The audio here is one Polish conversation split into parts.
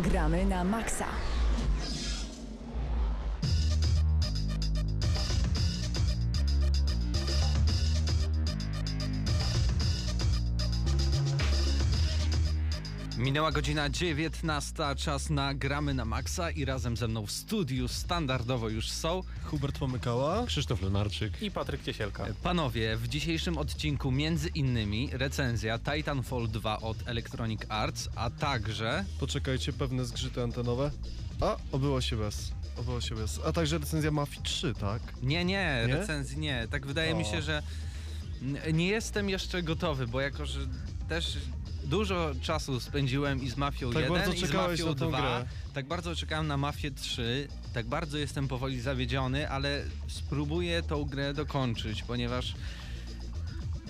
Gramy na maksa. Minęła godzina 19, czas na gramy na maksa i razem ze mną w studiu standardowo już są Hubert Pomykała. Krzysztof Lenarczyk. i Patryk Ciesielka. panowie. W dzisiejszym odcinku między innymi recenzja Titanfall 2 od Electronic Arts, a także Poczekajcie, pewne zgrzyty antenowe. A, obyło się bez. Obyło się bez. A także recenzja Mafii 3, tak? nie, nie, Nie? recenzji nie. Tak wydaje mi O. się, że nie jestem jeszcze gotowy, bo jako że też dużo czasu spędziłem i z Mafią Tak 1 bardzo i z Mafią na tą 2. grę. Tak bardzo czekałem na Mafię 3, tak bardzo jestem powoli zawiedziony, ale spróbuję tą grę dokończyć, ponieważ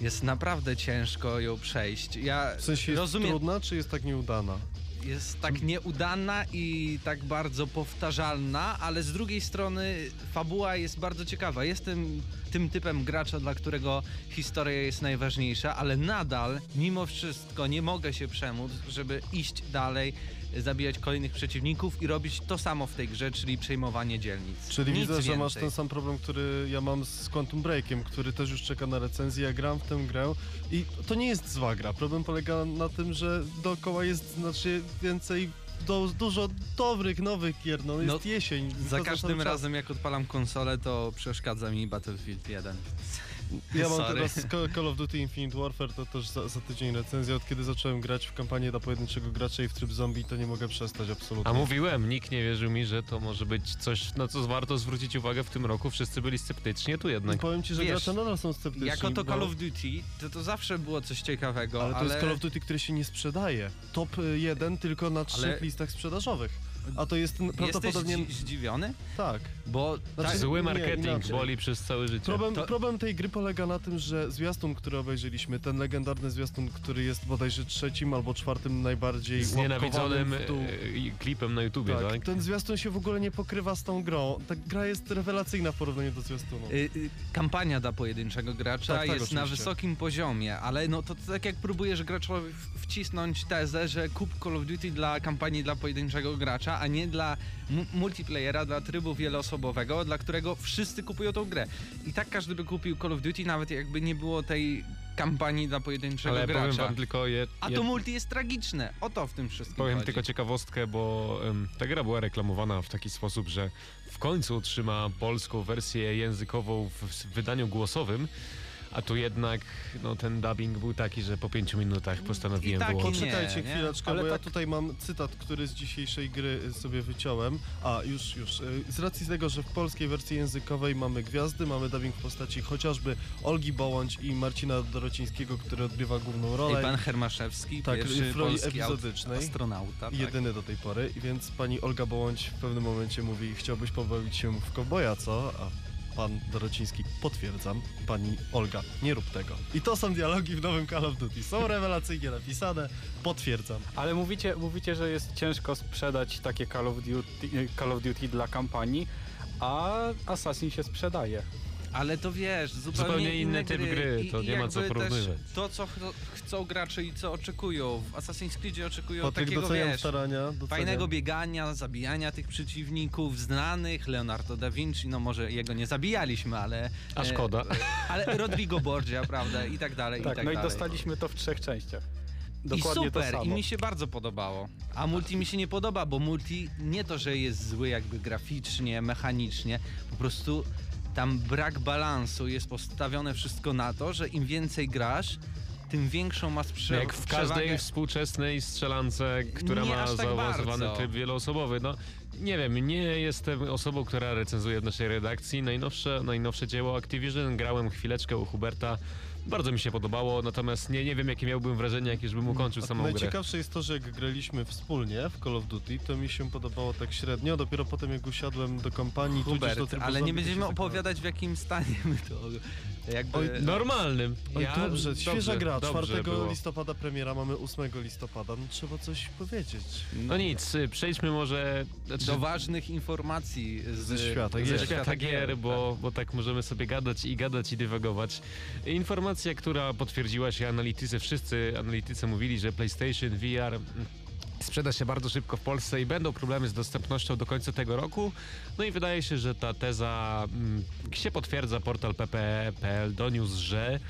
jest naprawdę ciężko ją przejść. Ja W sensie jest rozumiem, trudna, czy jest tak nieudana? Jest tak nieudana i tak bardzo powtarzalna, ale z drugiej strony fabuła jest bardzo ciekawa. Jestem tym typem gracza, dla którego historia jest najważniejsza, ale nadal, mimo wszystko, nie mogę się przemóc, żeby iść dalej, zabijać kolejnych przeciwników i robić to samo w tej grze, czyli przejmowanie dzielnic. Czyli Nic widzę, że masz więcej. ten sam problem, który ja mam z Quantum Breakiem, który też już czeka na recenzję. Ja gram w tę grę i to nie jest zła gra. Problem polega na tym, że dookoła jest znacznie więcej do, dużo dobrych, nowych gier. No, jest No, jesień. Za każdym razem, jak odpalam konsolę, to przeszkadza mi Battlefield 1. Ja mam Sorry. teraz Call- of Duty Infinite Warfare, to też za, za tydzień recenzja. Od kiedy zacząłem grać w kampanię dla pojedynczego gracza i w tryb zombie, to nie mogę przestać absolutnie. A mówiłem, nikt nie wierzył mi, że to może być coś, na co warto zwrócić uwagę w tym roku. Wszyscy byli sceptyczni, tu jednak. Powiem ci, że Wiesz, gracze nadal są sceptyczni. Jako to bo- Call of Duty, to to zawsze było coś ciekawego, Ale ale... to jest Call of Duty, które się nie sprzedaje. Top 1 tylko na trzech Ale- listach sprzedażowych. A to jest Jesteś prawdopodobnie... zdzi- zdziwiony? Tak. Bo Znaczy, tak, Zły nie, marketing inaczej. boli przez całe życie. Problem, To- problem tej gry polega na tym, że zwiastun, który obejrzeliśmy, ten legendarny zwiastun, który jest bodajże trzecim albo czwartym najbardziej Z nienawidzonym łapkowanym w dół. e, klipem na YouTubie, tak? Tak, ten zwiastun się w ogóle nie pokrywa z tą grą. Ta gra jest rewelacyjna w porównaniu do zwiastunu. y, y, kampania dla pojedynczego gracza Tak, tak, jest na wysokim poziomie, ale no to tak jak próbujesz graczowi wcisnąć tezę, że kup Call of Duty dla kampanii dla pojedynczego gracza, a nie dla mu- multiplayera, dla trybu wieloosobowego, dla którego wszyscy kupują tą grę. I tak każdy by kupił Call of Duty, nawet jakby nie było tej kampanii dla pojedynczego Ale powiem gracza. wam tylko je, A je, to multi jest tragiczne. O to w tym wszystkim powiem chodzi. tylko ciekawostkę, bo em, ta gra była reklamowana w taki sposób, że w końcu otrzyma polską wersję językową w wydaniu głosowym. A tu jednak no, ten dubbing był taki, że po pięciu minutach postanowiłem I tak, i wyłączyć. nie. Poczekajcie chwileczkę, Ale bo ja tak- tutaj mam cytat, który z dzisiejszej gry y, sobie wyciąłem. A, już, już. Y, Z racji tego, że w polskiej wersji językowej mamy gwiazdy, mamy dubbing w postaci chociażby Olgi Bołądź i Marcina Dorocińskiego, który odgrywa główną I rolę. pan Hermaszewski, Tak, pierwszy w roli polski aut- epizodycznej. astronauta. Tak. Jedyny do tej pory, i więc pani Olga Bołądź w pewnym momencie mówi, chciałbyś pobawić się w kowboja, co? A pan Dorociński, potwierdzam, pani Olga, nie rób tego. I to są dialogi w nowym Call of Duty. Są rewelacyjnie napisane, potwierdzam. Ale mówicie, mówicie, że jest ciężko sprzedać takie Call of Duty, Call of Duty dla kampanii, a Assassin się sprzedaje. Ale to wiesz, zupełnie, Zupełnie inny inne typ gry, I- to i nie ma co porównywać. To, co ch chcą gracze i co oczekują. W Assassin's Creed oczekują Patryk, takiego, wiesz, starania. Doceniam. fajnego biegania, zabijania tych przeciwników znanych, Leonardo da Vinci, no może jego nie zabijaliśmy, ale... A e, szkoda. ale Rodrigo Borgia, prawda, i tak dalej, Tak, i tak no i dalej. dostaliśmy to w trzech częściach. I Dokładnie super, to samo. i mi się bardzo podobało. A multi mi się nie podoba, bo multi nie to, że jest zły jakby graficznie, mechanicznie, po prostu tam brak balansu, jest postawione wszystko na to, że im więcej grasz, tym większą masz prze- Jak w każdej przewagę. współczesnej strzelance, która Nie ma tak zaawansowany bardzo. tryb wieloosobowy. No, nie wiem, nie jestem osobą, która recenzuje w naszej redakcji najnowsze, najnowsze dzieło Activision. Grałem chwileczkę u Huberta. Bardzo mi się podobało, natomiast nie, nie wiem, jakie miałbym wrażenie, jak już bym ukończył samą grę. Najciekawsze jest to, że jak graliśmy wspólnie w Call of Duty, to mi się podobało tak średnio. Dopiero potem jak usiadłem do kampanii, tudzież do Hubert, trybu ale zombie, nie będziemy zakochałem. opowiadać w jakim stanie my to jakby... Oj, Normalnym. Oj, Ja- dobrze, świeża gra, dobrze 4 było. listopada premiera, mamy 8 listopada, no trzeba coś powiedzieć. No nic, y, przejdźmy może znaczy, do ważnych informacji z, Ze świata ze gier. świata gier, tak. bo, bo tak możemy sobie gadać i gadać i dywagować. Informacja, która potwierdziła się analitycy, wszyscy analitycy mówili, że PlayStation VR sprzeda się bardzo szybko w Polsce i będą problemy z dostępnością do końca tego roku. No i wydaje się, że ta teza mm, się potwierdza. Portal pp.pl doniósł, że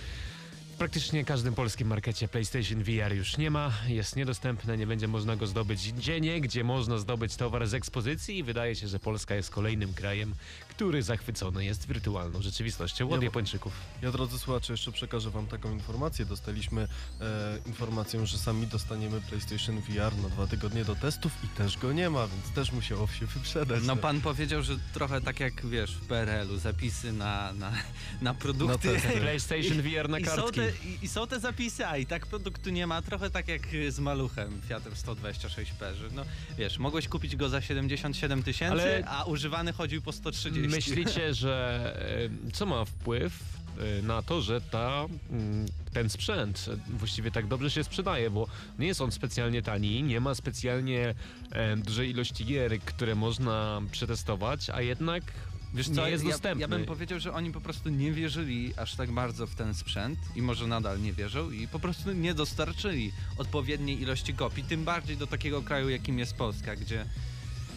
w praktycznie każdym polskim markecie PlayStation VR już nie ma, jest niedostępne, nie będzie można go zdobyć gdzie nie, gdzie można zdobyć towar z ekspozycji i wydaje się, że Polska jest kolejnym krajem, który zachwycony jest wirtualną rzeczywistością od Ja- Japończyków. Ja, drodzy słuchacze, jeszcze przekażę wam taką informację. Dostaliśmy e, informację, że sami dostaniemy PlayStation VR na dwa tygodnie do testów i też go nie ma, więc też musiało się wyprzedać. No pan powiedział, że trochę tak jak wiesz w PRL-u, zapisy na, na, na produkty. Na testy. PlayStation VR na I są, kartki. te, i, I są te zapisy, a i tak produktu nie ma. Trochę tak jak z maluchem Fiatem 126P, że no wiesz, mogłeś kupić go za 77 tysięcy, Ale- a używany chodził po 130. Myślicie, że co ma wpływ e, na to, że ta, mm, ten sprzęt właściwie tak dobrze się sprzedaje, bo nie jest on specjalnie tani, nie ma specjalnie dużej ilości gier, które można przetestować, a jednak Wiesz nie co, jest ja, dostępny. ja bym powiedział, że oni po prostu nie wierzyli aż tak bardzo w ten sprzęt i może nadal nie wierzą i po prostu nie dostarczyli odpowiedniej ilości kopii, tym bardziej do takiego kraju, jakim jest Polska, gdzie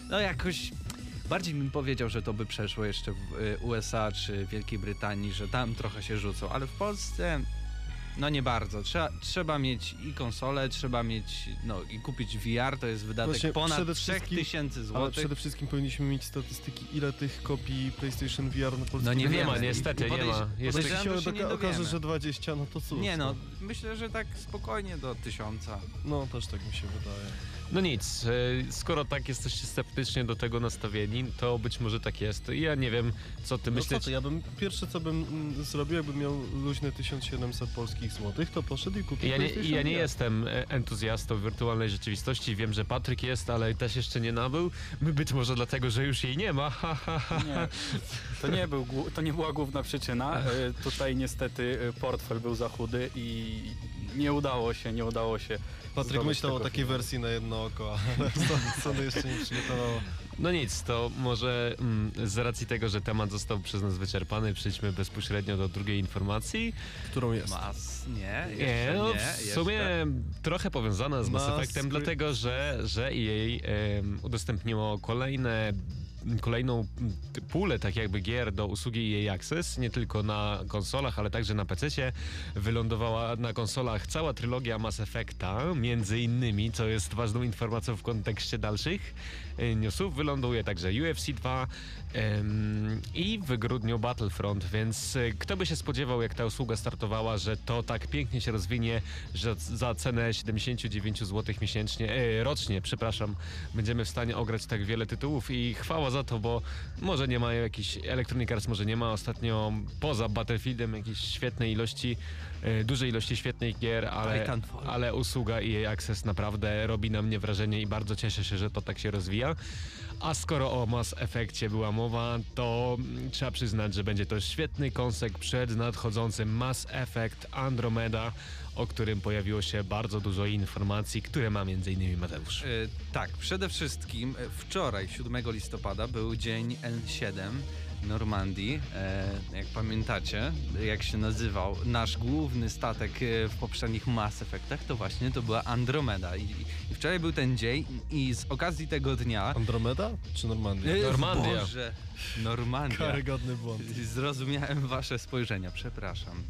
no jakoś bardziej bym powiedział, że to by przeszło jeszcze w y, USA czy Wielkiej Brytanii, że tam trochę się rzucą, ale w Polsce no nie bardzo. Trzeba, trzeba mieć i konsolę, trzeba mieć, no i kupić VR, to jest wydatek Właśnie ponad przede 3000 wszystkim- zł. Ale przede wszystkim powinniśmy mieć statystyki, ile tych kopii PlayStation VR na polskim No nie rynku nie ma, wiemy. niestety, nie ma. Jest Jeśli się się nie doka- okaże, że 20, no to cóż. Nie no, myślę, że tak spokojnie do tysiąca. No, też tak mi się wydaje. No nic, e, skoro tak jesteście sceptycznie do tego nastawieni, to być może tak jest. Ja nie wiem, co ty No myślisz. co ty, ja bym, pierwsze co bym mm, zrobił, jakbym miał luźne 1700 polskich złotych, to poszedł i kupił Ja nie, PlayStation ja nie VR. jestem e, entuzjastą wirtualnej rzeczywistości. Wiem, że Patryk jest, ale też jeszcze nie nabył. Być może dlatego, że już jej nie ma. Nie, to nie, był, to nie była główna przyczyna. E, Tutaj niestety e, portfel był za chudy i nie udało się, nie udało się. Patryk myślał o takiej filmu. wersji na jedno oko, ale Sony jeszcze nie przygotowało. No nic, to może mm, z racji tego, że temat został przez nas wyczerpany, przejdźmy bezpośrednio do drugiej informacji. Którą jest? Mas, nie, Nie, jeszcze no, nie, w jeszcze. sumie trochę powiązana z Mass Effectem, dlatego że, że jej em, udostępniło kolejne kolejną pulę tak jakby gier do usługi EA Access, nie tylko na konsolach, ale także na PC. Wylądowała na konsolach cała trylogia Mass Effecta, między innymi, co jest ważną informacją w kontekście dalszych newsów. Wyląduje także UFC 2 em, i w grudniu Battlefront, więc e, kto by się spodziewał, jak ta usługa startowała, że to tak pięknie się rozwinie, że za cenę 79 zł miesięcznie, e, rocznie, przepraszam, będziemy w stanie ograć tak wiele tytułów i chwała za to, bo może nie mają jakiś Electronic Arts może nie ma ostatnio poza Battlefieldem jakiejś świetnej ilości, e, dużej ilości świetnych gier, ale, ale usługa EA Access naprawdę robi na mnie wrażenie i bardzo cieszę się, że to tak się rozwija. A skoro o Mass Effectie była mowa, to mm, trzeba przyznać, że będzie to świetny kąsek przed nadchodzącym Mass Effect Andromeda, o którym pojawiło się bardzo dużo informacji, które ma m.in. Mateusz. E, tak, przede wszystkim e, wczoraj, 7 listopada, był dzień N7 Normandii. E, jak pamiętacie, jak się nazywał nasz główny statek e, w poprzednich Mass Effectach, to właśnie to była Andromeda. I, I wczoraj był ten dzień i z okazji tego dnia... Andromeda czy Normandia? E, Normandia. Boże, Normandia. Karygodny błąd. Zrozumiałem wasze spojrzenia, przepraszam.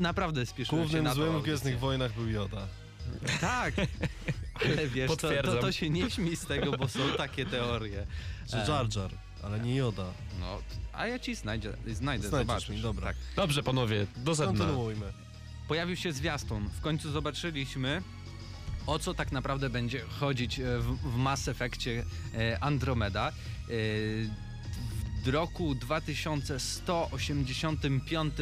Naprawdę spieszyłem się Głównym na tą złym w. Gwiezdnych Wojnach był Joda. Tak, ale wiesz, to, to, to się nie śmiej z tego, bo są takie teorie. Że Jar Jar, ale nie Joda. No, a ja ci znajdę, znajdę, Znajdziesz zobaczysz. mi, dobra. Tak. Dobrze, panowie, do sedna. Kontynuujmy. Pojawił się zwiastun. W końcu zobaczyliśmy, o co tak naprawdę będzie chodzić e, w, w Mass Effectie e, Andromeda. E, W roku 2185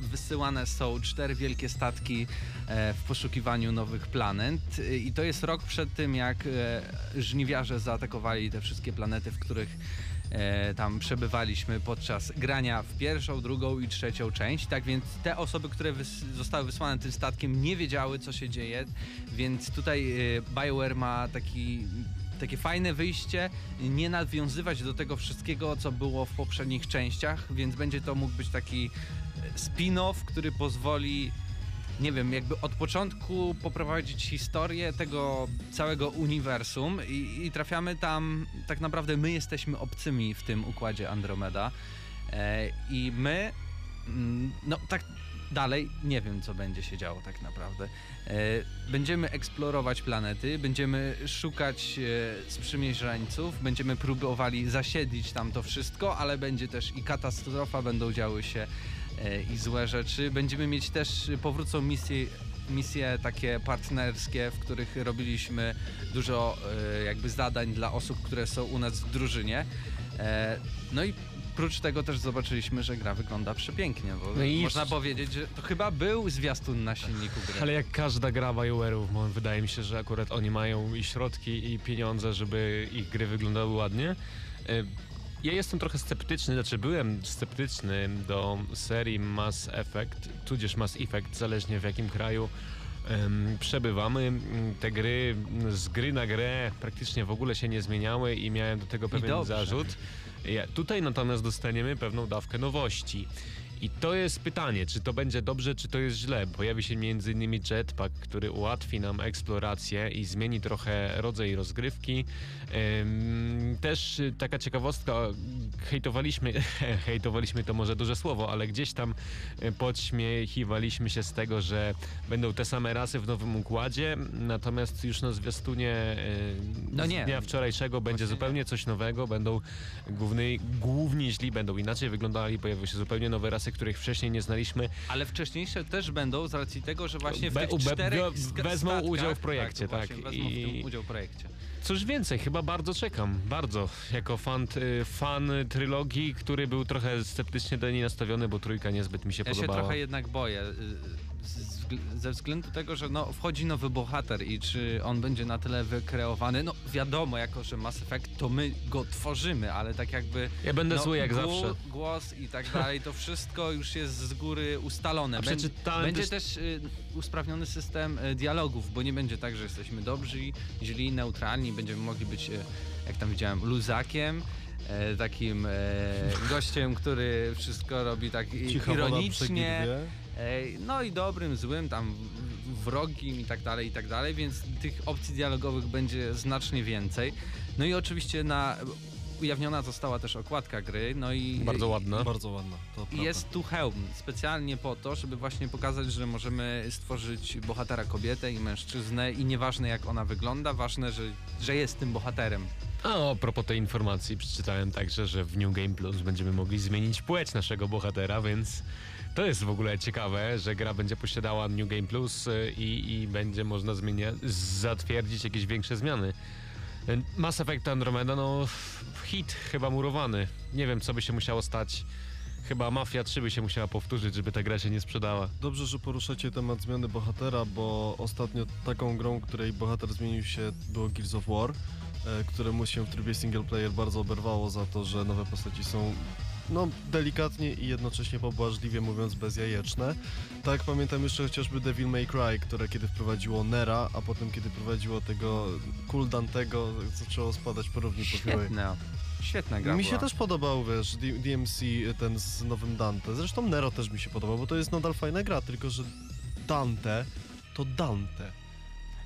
wysyłane są cztery wielkie statki w poszukiwaniu nowych planet i to jest rok przed tym, jak żniwiarze zaatakowali te wszystkie planety, w których e, tam przebywaliśmy podczas grania w pierwszą, drugą i trzecią część. Tak więc te osoby, które wys- zostały wysłane tym statkiem, nie wiedziały, co się dzieje. Więc tutaj e, BioWare ma taki. Takie fajne wyjście, nie nawiązywać do tego wszystkiego, co było w poprzednich częściach, więc będzie to mógł być taki spin-off, który pozwoli nie wiem, jakby od początku poprowadzić historię tego całego uniwersum i, i trafiamy tam, tak naprawdę my jesteśmy obcymi w tym układzie Andromeda e, i my, mm, no tak dalej nie wiem, co będzie się działo tak naprawdę. E, będziemy eksplorować planety, będziemy szukać e, sprzymierzeńców, będziemy próbowali zasiedlić tam to wszystko, ale będzie też i katastrofa, będą działy się i złe rzeczy. Będziemy mieć też, powrócą misje, misje takie partnerskie, w których robiliśmy dużo e, jakby zadań dla osób, które są u nas w drużynie. E, no i Prócz tego też zobaczyliśmy, że gra wygląda przepięknie, bo No można powiedzieć, że to chyba był zwiastun na silniku gry. Ale jak każda gra BioWare'ów, wydaje mi się, że akurat oni mają i środki, i pieniądze, żeby ich gry wyglądały ładnie. Ja jestem trochę sceptyczny, znaczy byłem sceptyczny do serii Mass Effect, tudzież Mass Effect, zależnie w jakim kraju em, przebywamy. Te gry z gry na grę praktycznie w ogóle się nie zmieniały i miałem do tego pewien zarzut. Ja, tutaj natomiast dostaniemy pewną dawkę nowości. I to jest pytanie, czy to będzie dobrze, czy to jest źle. Pojawi się m.in. jetpack, który ułatwi nam eksplorację i zmieni trochę rodzaj rozgrywki. Też taka ciekawostka, hejtowaliśmy, hejtowaliśmy to może duże słowo, ale gdzieś tam y, podśmiechiwaliśmy się z tego, że będą te same rasy w nowym układzie, natomiast już na zwiastunie y, No nie. z dnia wczorajszego będzie Właśnie zupełnie coś nowego, będą główny, główni źli będą inaczej wyglądali, pojawią się zupełnie nowe rasy, których wcześniej nie znaliśmy. Ale wcześniejsze też będą z racji tego, że właśnie w Be- tych be- czterech be- wezmą statkach, udział w projekcie, właśnie, tak, Wezmą w i- tym udział w projekcie. Cóż więcej, chyba bardzo czekam, bardzo, jako fan, y, fan trylogii, który był trochę sceptycznie do niej nastawiony, bo trójka niezbyt mi się Ja się podobała. trochę jednak boję. Z- Ze względu tego, że no, wchodzi nowy bohater i czy on będzie na tyle wykreowany, no wiadomo, jako że Mass Effect, to my go tworzymy, ale tak jakby Ja będę no, zły jak gło- zawsze. głos i tak dalej, to wszystko już jest z góry ustalone. A Bę- przeczytałem będzie też- y, usprawniony system y, dialogów, bo nie będzie tak, że jesteśmy dobrzy, źli, neutralni, będziemy mogli być, y, jak tam widziałem, luzakiem. e, Takim e, gościem, który wszystko robi tak woda ironicznie, No i dobrym, złym, tam wrogim i tak dalej, i tak dalej, więc tych opcji dialogowych będzie znacznie więcej. No i oczywiście na ujawniona została też okładka gry, no i Bardzo ładna. Bardzo ładna, to i jest tu hełm specjalnie po to, żeby właśnie pokazać, że możemy stworzyć bohatera kobietę i mężczyznę i nieważne jak ona wygląda, ważne, że, że jest tym bohaterem. A a propos tej informacji, przeczytałem także, że w New Game Plus będziemy mogli zmienić płeć naszego bohatera, więc to jest w ogóle ciekawe, że gra będzie posiadała New Game Plus y, i, i będzie można zmieniać, zatwierdzić jakieś większe zmiany. Mass Effect Andromeda, no hit chyba murowany. Nie wiem, co by się musiało stać. Chyba Mafia 3 by się musiała powtórzyć, żeby ta gra się nie sprzedała. Dobrze, że poruszacie temat zmiany bohatera, bo ostatnio taką grą, której bohater zmienił się, było Gears of War, e, któremu się w trybie single player bardzo oberwało za to, że nowe postaci są no, delikatnie i jednocześnie pobłażliwie mówiąc bezjajeczne. Tak pamiętam jeszcze chociażby Devil May Cry, które kiedy wprowadziło Nera, a potem kiedy prowadziło tego Cool Dantego, zaczęło spadać po piłej. Świetna, świetna gra Mi się też podobał, wiesz, DMC ten z nowym Dante. Zresztą Nero też mi się podobał, bo to jest nadal fajna gra, tylko że Dante to Dante.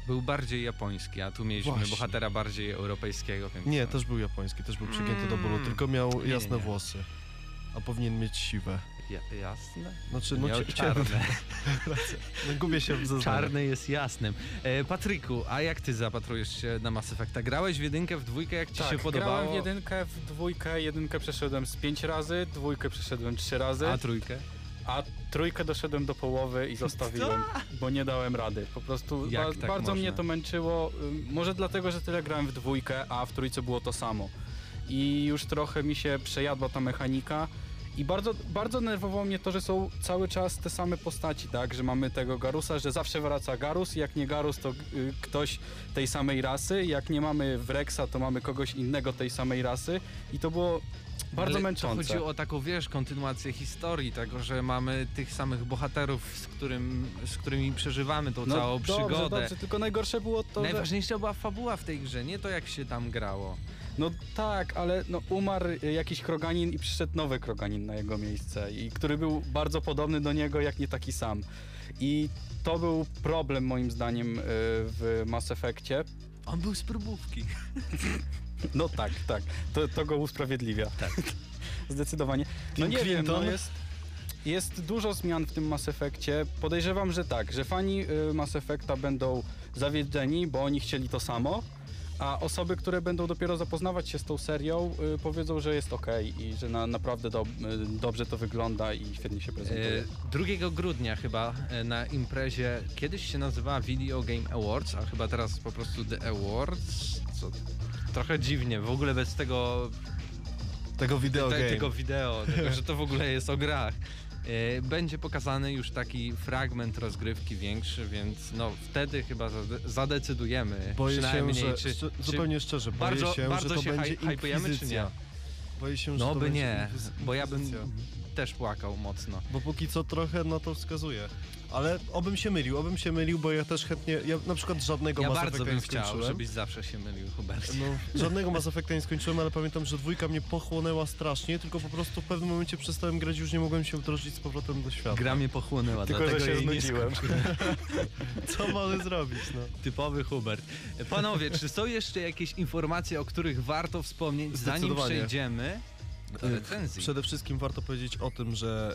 Był bardziej japoński, a tu mieliśmy Właśnie. bohatera bardziej europejskiego. Więc Nie, też był japoński, też był przygięty do bólu, Mm. tylko miał Nie, nie, jasne nie. włosy. A powinien mieć siwe. Ja, jasne? Znaczy, no Miał cie- czarne. No, gubię się w zeznaniach. Czarny jest jasnym. E, Patryku, a jak ty zapatrujesz się na Mass Effecta? Grałeś w jedynkę, w dwójkę, jak ci tak, się podobało? grałem w jedynkę, w dwójkę, jedynkę przeszedłem z pięć razy, dwójkę przeszedłem trzy razy, A trójkę? a trójkę doszedłem do połowy i zostawiłem, bo nie dałem rady. Po prostu ba- tak bardzo można? mnie to męczyło. Ym, Może dlatego, że tyle grałem w dwójkę, a w trójce było to samo. I już trochę mi się przejadła ta mechanika. I bardzo, bardzo nerwowało mnie to, że są cały czas te same postaci, tak? Że mamy tego Garusa, że zawsze wraca Garus, jak nie Garus, to y, ktoś tej samej rasy, jak nie mamy Wrexa, to mamy kogoś innego tej samej rasy. I to było bardzo Ale męczące. To chodziło o taką, wiesz, kontynuację historii, tego, że mamy tych samych bohaterów, z, którym, z którymi przeżywamy tą całą No dobrze, przygodę. Dobrze, tylko najgorsze było to, że... Najważniejsza była fabuła w tej grze, nie to jak się tam grało. No tak, ale no, umarł jakiś Kroganin i przyszedł nowy Kroganin na jego miejsce, i który był bardzo podobny do niego, jak nie taki sam. I to był problem moim zdaniem y, w Mass Effectie. On był z próbówki. No tak, tak. To, to go usprawiedliwia. Tak. Zdecydowanie. No nie wiem, no jest, jest dużo zmian w tym Mass Effectie. Podejrzewam, że tak, że fani y, Mass Effecta będą zawiedzeni, bo oni chcieli to samo, a osoby, które będą dopiero zapoznawać się z tą serią, y, powiedzą, że jest ok i że na, naprawdę do, y, dobrze to wygląda i świetnie się prezentuje. E, 2 grudnia chyba e, na imprezie, kiedyś się nazywała Video Game Awards, a chyba teraz po prostu The Awards, co trochę dziwnie, w ogóle bez tego, Tego wideo te, game. tego wideo, tego, że to w ogóle jest o grach. E, Będzie pokazany już taki fragment rozgrywki większy, więc no wtedy chyba zade- zadecydujemy Boję się, że, czy, czy zupełnie szczerze, boję bardzo- się, bardzo że to się będzie hypujemy, czy nie? Boję się, że No by nie, bo ja bym. Też płakał mocno. Bo póki co trochę na to wskazuje. Ale obym się mylił, obym się mylił, bo ja też chętnie, ja na przykład żadnego Ja Mass bardzo Effecta bym nie chciał, skończyłem. żebyś zawsze się mylił, Hubert. No, żadnego Mass Effecta nie skończyłem, ale pamiętam, że dwójka mnie pochłonęła strasznie, tylko po prostu w pewnym momencie przestałem grać i już nie mogłem się wdrożyć z powrotem do świata. Gra mnie pochłonęła, Tylko, że dlatego się jej nie znudziłem. Co mamy zrobić, no? Typowy Hubert. Panowie, czy są jeszcze jakieś informacje, o których warto wspomnieć, zanim przejdziemy recenzji? Przede wszystkim warto powiedzieć o tym, że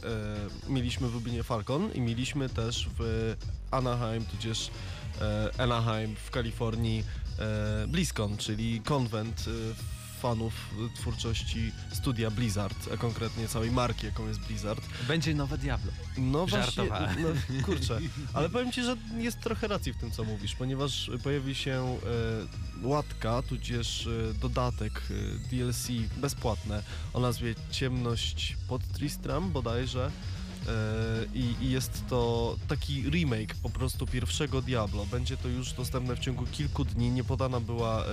e, mieliśmy w Lublinie Falcon i mieliśmy też w Anaheim, tudzież e, Anaheim w Kalifornii e, BlizzCon, czyli konwent e, fanów e, twórczości studia Blizzard, a konkretnie całej marki, jaką jest Blizzard. Będzie nowe Diablo. No właśnie, no, kurczę, ale powiem ci, że jest trochę racji w tym, co mówisz, ponieważ pojawi się e, łatka, tudzież e, dodatek e, DLC bezpłatne o nazwie Ciemność pod Tristram bodajże. E, I, I jest to taki remake po prostu pierwszego Diablo. Będzie to już dostępne w ciągu kilku dni. Nie podana była e,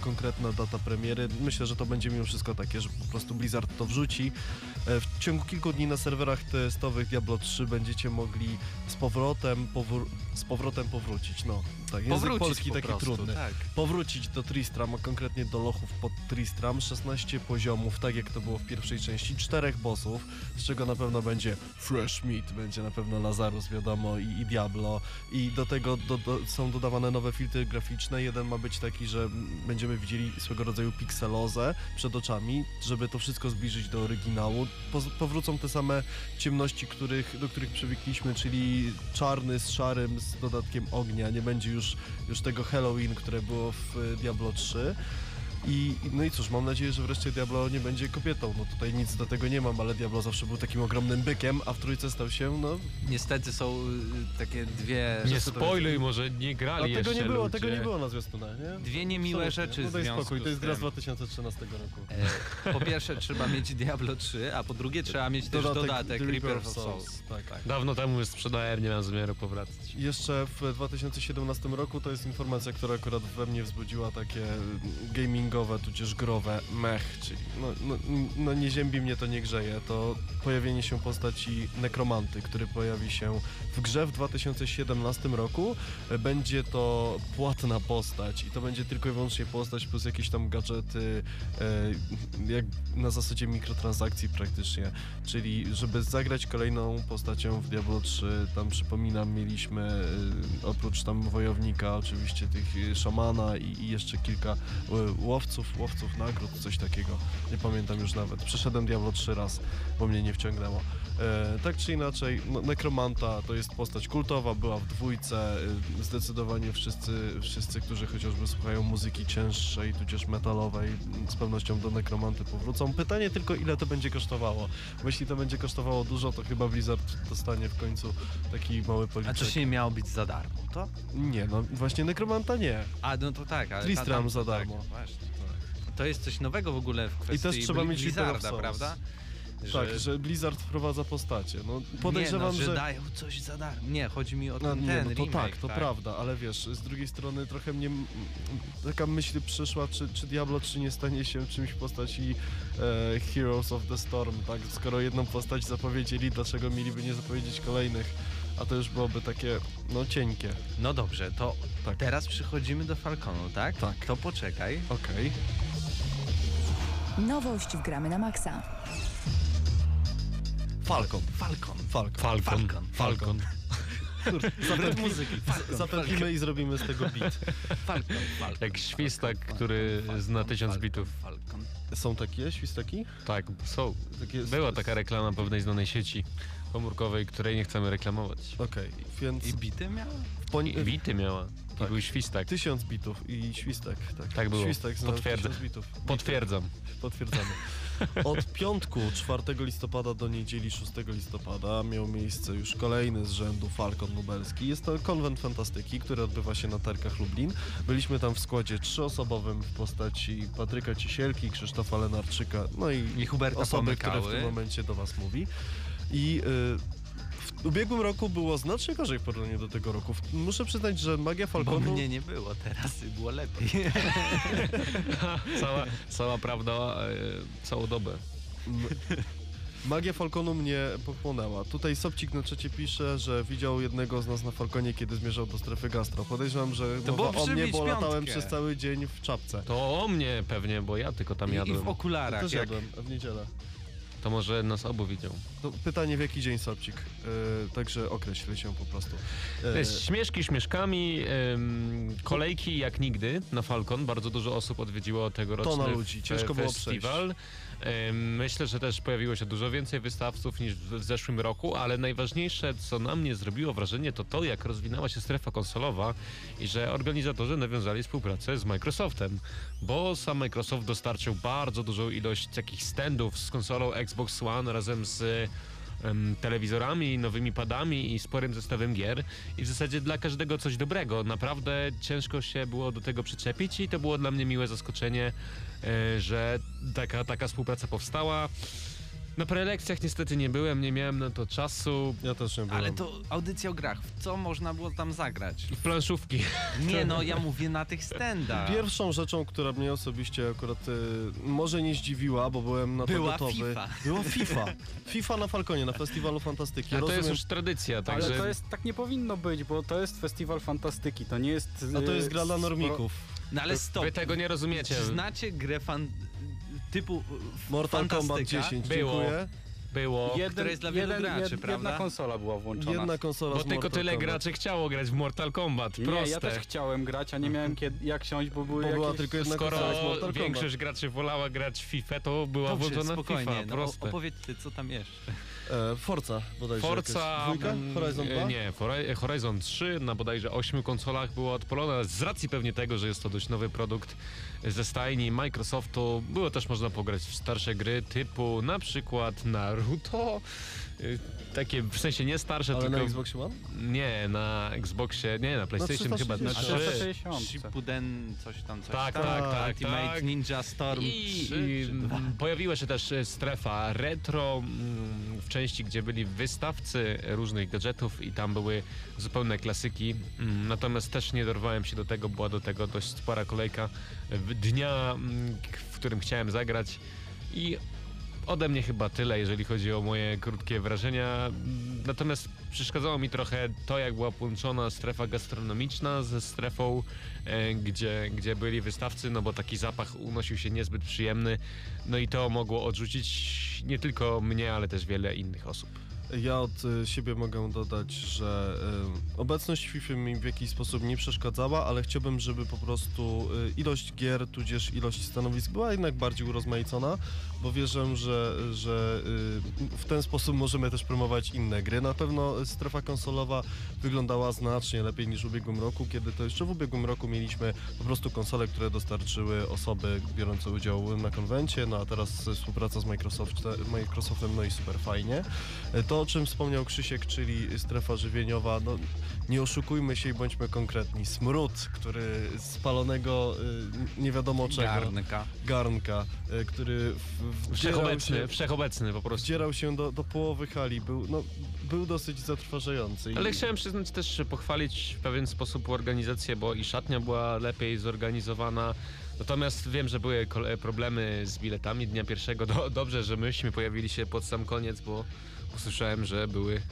konkretna data premiery. Myślę, że to będzie mimo wszystko takie, że po prostu Blizzard to wrzuci. E, W ciągu kilku dni na serwerach testowych Diablo 3 będziecie mogli z powrotem, powr- z powrotem powrócić. No, tak, język Powrócić polski po taki prostu, trudny. Tak. Powrócić do Tristram, a konkretnie do lochów pod Tristram. 16 poziomów, tak jak to było w pierwszej części. Czterech bossów, z czego na pewno będzie Fresh Meat, będzie na pewno Lazarus, wiadomo, i, i Diablo. I do tego do, do, są dodawane nowe filtry graficzne. Jeden ma być taki, że będziemy widzieli swego rodzaju pikselozę przed oczami, żeby to wszystko zbliżyć do oryginału. Poz- powrócą te same ciemności, których, do których przywykliśmy, czyli czarny z szarym, z dodatkiem ognia. Nie będzie już, już tego Halloween, które było w e, Diablo 3. I, no i cóż, mam nadzieję, że wreszcie Diablo nie będzie kobietą. No tutaj nic do tego nie mam, ale Diablo zawsze był takim ogromnym bykiem, a w trójce stał się, no... Niestety są y, takie dwie, Nie to spoiluj, może nie A grali tego jeszcze nie było, ludzie. tego nie było na zwiastunach, nie? dwie niemiłe Absolutnie. rzeczy No daj spokój, to jest gra z tym. 2013 roku. E, Po pierwsze trzeba mieć Diablo 3, a po drugie trzeba mieć też dodatek Reaper of Souls. Tak. Dawno temu już sprzedałem, nie mam zamiaru powracać. Jeszcze w 2017 roku to jest informacja, która akurat we mnie wzbudziła takie gamingowe, tudzież growe mech, czyli no, no, no nie ziębi mnie to nie grzeje, to pojawienie się postaci nekromanty, który pojawi się w grze w 2017 roku. E, Będzie to płatna postać i to będzie tylko i wyłącznie postać plus jakieś tam gadżety, e, jak na zasadzie mikrotransakcji praktycznie. Czyli żeby zagrać kolejną postacią w Diablo 3, tam przypominam, mieliśmy y, oprócz tam wojownika, oczywiście tych y, szamana i, i jeszcze kilka y, łowców, łowców nagród, coś takiego. Nie pamiętam już nawet. Przeszedłem Diablo 3 raz, bo mnie nie wciągnęło. E, tak czy inaczej, no, Nekromanta to jest postać kultowa, była w dwójce. y, Zdecydowanie wszyscy, wszyscy, którzy chociażby słuchają muzyki cięższej, tudzież metalowej, z pewnością do Nekromanty powrócą. Pytanie tylko, ile to będzie kosztowało. Bo jeśli to będzie kosztowało dużo, to chyba Blizzard dostanie w końcu taki mały A policzek. coś nie miało być za darmo, to? Nie, no właśnie Nekromanta nie. A, no to tak, ale Tristram tam, tam, za darmo. Tak, właśnie. To jest coś nowego w ogóle w kwestii też trzeba mieć Blizzarda, prawda? Tak, że Blizzard wprowadza postacie. No podejrzewam, nie, no, że, że... dają coś za darmo. Nie, chodzi mi o No, ten, nie, ten no to remake, tak, to prawda, ale wiesz, z drugiej strony trochę mnie taka myśl przyszła, czy, czy Diablo 3 nie stanie się czymś w postaci e, Heroes of the Storm, tak? Skoro jedną postać zapowiedzieli, dlaczego mieliby nie zapowiedzieć kolejnych? A to już byłoby takie, no cienkie. No dobrze, to Tak. teraz przychodzimy do Falconu, tak? Tak. To poczekaj. Okej. Nowość w Gramy na Maxa. Falcon. Falcon. Falcon. Falcon. Falcon. Falcon. Muzyki. Falcon. Zapewnimy i zrobimy z tego beat. Falcon. Falcon. Jak świstak, Falcon, który Falcon, zna tysiąc Falcon, bitów. Falcon. Są takie świstaki? Tak, są. Takie Była taka reklama pewnej znanej sieci komórkowej, której nie chcemy reklamować. Okej, więc I bity miała? w poni- I bity miała. Tak. był świstak. tysiąc bitów i świstek. Tak, Tak było. Potwierdzę. tysiąc bitów. Potwierdzam. Potwierdzamy. Od piątku 4 listopada do niedzieli 6 listopada miał miejsce już kolejny z rzędu Falcon Lubelski. Jest to konwent fantastyki, który odbywa się na Tarkach Lublin. Byliśmy tam w składzie trzyosobowym w postaci Patryka Cisielki, Krzysztofa Lenarczyka, no i, I Huberta osoby, Pomykały. które w tym momencie do was mówi. I y, w ubiegłym roku było znacznie gorzej w porównaniu do tego roku. Muszę przyznać, że magia Bo Falconu... mnie nie było teraz, było lepiej. Cała, cała prawda, e, całą dobę. Magia Falconu mnie pochłonęła. Tutaj Sobcik na czacie pisze, że widział jednego z nas na Falconie, kiedy zmierzał do strefy gastro. Podejrzewam, że To mowa było o mnie, bo latałem piątkę. przez cały dzień w czapce. To o mnie pewnie, bo ja tylko tam I, I jadłem. w okularach. Też jak... jadłem w niedzielę. To może nas obu widział. To pytanie w jaki dzień Sobcik? Yy, także określ się po prostu. To Yy, jest śmieszki śmieszkami, ym, kolejki jak nigdy na Falcon. Bardzo dużo osób odwiedziło tegoroczny Tona ludzi, ciężko było festiwal. Myślę, że też pojawiło się dużo więcej wystawców niż w, zeszłym roku, ale najważniejsze, co na mnie zrobiło wrażenie, to to, jak rozwinęła się strefa konsolowa i że organizatorzy nawiązali współpracę z Microsoftem, bo sam Microsoft dostarczył bardzo dużą ilość takich standów z konsolą Xbox One razem z telewizorami, nowymi padami i sporym zestawem gier i w zasadzie dla każdego coś dobrego. Naprawdę ciężko się było do tego przyczepić i to było dla mnie miłe zaskoczenie, że taka, taka współpraca powstała. Na prelekcjach niestety nie byłem, nie miałem na to czasu. ja też nie byłem. Ale to audycja o grach. W co można było tam zagrać? I planszówki. Nie no, ja mówię na tych standach. Pierwszą rzeczą, która mnie osobiście akurat y, może nie zdziwiła, bo byłem na to Była gotowy. FIFA. Była FIFA. FIFA na Falconie, na Festiwalu Fantastyki. A to jest Rozumiem- już tradycja, Ale także to jest, tak nie powinno być, bo to jest festiwal fantastyki, to nie jest... A to y, jest gra dla normików. No ale stop. wy tego nie rozumiecie. Czy znacie grę fan... typu Mortal Kombat fantastyka? 10, Było. dziękuję. Było. Jeden, Która jest dla wielu jeden, graczy, jed- prawda? Jedna konsola była włączona. Jedna konsola Bo tylko Mortal tyle Kombat. graczy chciało grać w Mortal Kombat. Nie, Proste. ja też chciałem grać, a nie miałem kiedy, jak siąść, bo były Bo jakieś... była tylko jedna Skoro konsola Mortal Kombat. większość graczy wolała grać w FIFA, to była Dobrze, włączona spokojnie, FIFA. no, Proste. opowiedzcie co tam jeszcze. E, Forza bodajże Forza. jakaś. Dwójka? Horizon 2? e, Nie, Hori- Horizon 3 na bodajże 8 konsolach było odpalone. Z racji pewnie tego, że jest to dość nowy produkt ze stajni Microsoftu, było też można pograć w starsze gry typu na przykład Naruto. Y, Takie w sensie nie starsze, Ale tylko. na Xbox One? Nie, na Xboxie, nie, na PlayStation chyba na 360. 3. 360. Shippuden, coś tam, coś Tak, tam. tak, tak, Ultimate tak. Ninja Storm I, 3 i czy 2. pojawiła się też e, strefa retro mm, w części, gdzie byli wystawcy różnych gadżetów i tam były zupełne klasyki. Mm, Natomiast też nie dorwałem się do tego, była do tego dość spora kolejka w dnia, mm, k- w którym chciałem zagrać i ode mnie chyba tyle, jeżeli chodzi o moje krótkie wrażenia. Natomiast przeszkadzało mi trochę to, jak była połączona strefa gastronomiczna ze strefą, e, gdzie, gdzie byli wystawcy, no bo taki zapach unosił się niezbyt przyjemny. No i to mogło odrzucić nie tylko mnie, ale też wiele innych osób. Ja od y, siebie mogę dodać, że y, obecność FIFA mi w jakiś sposób nie przeszkadzała, ale chciałbym, żeby po prostu y, ilość gier, tudzież ilość stanowisk była jednak bardziej urozmaicona, bo wierzę, że, że w ten sposób możemy też promować inne gry. Na pewno strefa konsolowa wyglądała znacznie lepiej niż w ubiegłym roku, kiedy to jeszcze w ubiegłym roku mieliśmy po prostu konsole, które dostarczyły osoby biorące udział na konwencie, no a teraz współpraca z Microsoft, Microsoftem, no i super fajnie. To, o czym wspomniał Krzysiek, czyli strefa żywieniowa, no nie oszukujmy się i bądźmy konkretni. Smród, który z palonego y, nie wiadomo czego, Garnka. garnka, y, który w, Wszechobecny, się, wszechobecny po prostu. wdzierał się do, do połowy hali, był, no, był dosyć zatrważający. I- Ale chciałem przyznać też, pochwalić w pewien sposób organizację, bo i szatnia była lepiej zorganizowana. Natomiast wiem, że były problemy z biletami dnia pierwszego. Do, dobrze, że myśmy pojawili się pod sam koniec, bo usłyszałem, że były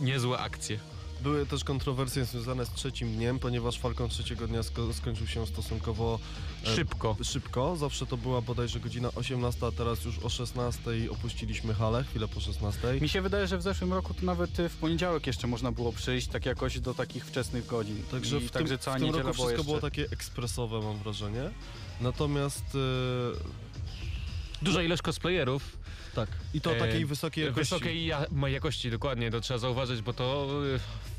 niezłe akcje. Były też kontrowersje związane z trzecim dniem, ponieważ Falcon trzeciego dnia sko- skończył się stosunkowo e, Szybko. szybko. Zawsze to była bodajże godzina 18, a teraz już o 16 opuściliśmy halę, chwilę po 16. Mi się wydaje, że w zeszłym roku to nawet y, w poniedziałek jeszcze można było przyjść tak jakoś do takich wczesnych godzin. Także I w tym, także cała w tym roku wszystko jeszcze... było takie ekspresowe, mam wrażenie. Natomiast e, Duża ilość cosplayerów. Tak, i to E, takiej wysokiej jakości. Wysokiej ja jakości, dokładnie, to trzeba zauważyć, bo to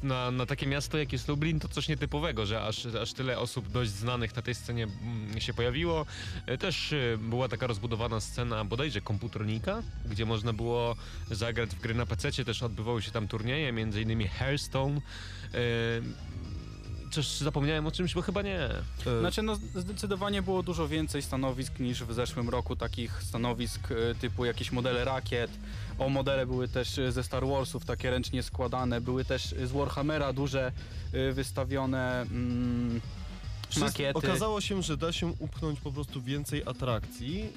y, na, na takie miasto jak jest Lublin to coś nietypowego, że aż, aż tyle osób dość znanych na tej scenie mm, się pojawiło. E, Też y, była taka rozbudowana scena bodajże komputernika, gdzie można było zagrać w gry na PC, też odbywały się tam turnieje, między innymi Hearthstone. E, Coś zapomniałem o czymś, bo chyba nie. E, Znaczy, no zdecydowanie było dużo więcej stanowisk niż w zeszłym roku, takich stanowisk y, typu jakieś modele rakiet. O, modele były też ze Star Warsów, takie ręcznie składane, były też z Warhammera duże y, wystawione mm, Wszystko- makiety. Okazało się, że da się upchnąć po prostu więcej atrakcji, yy,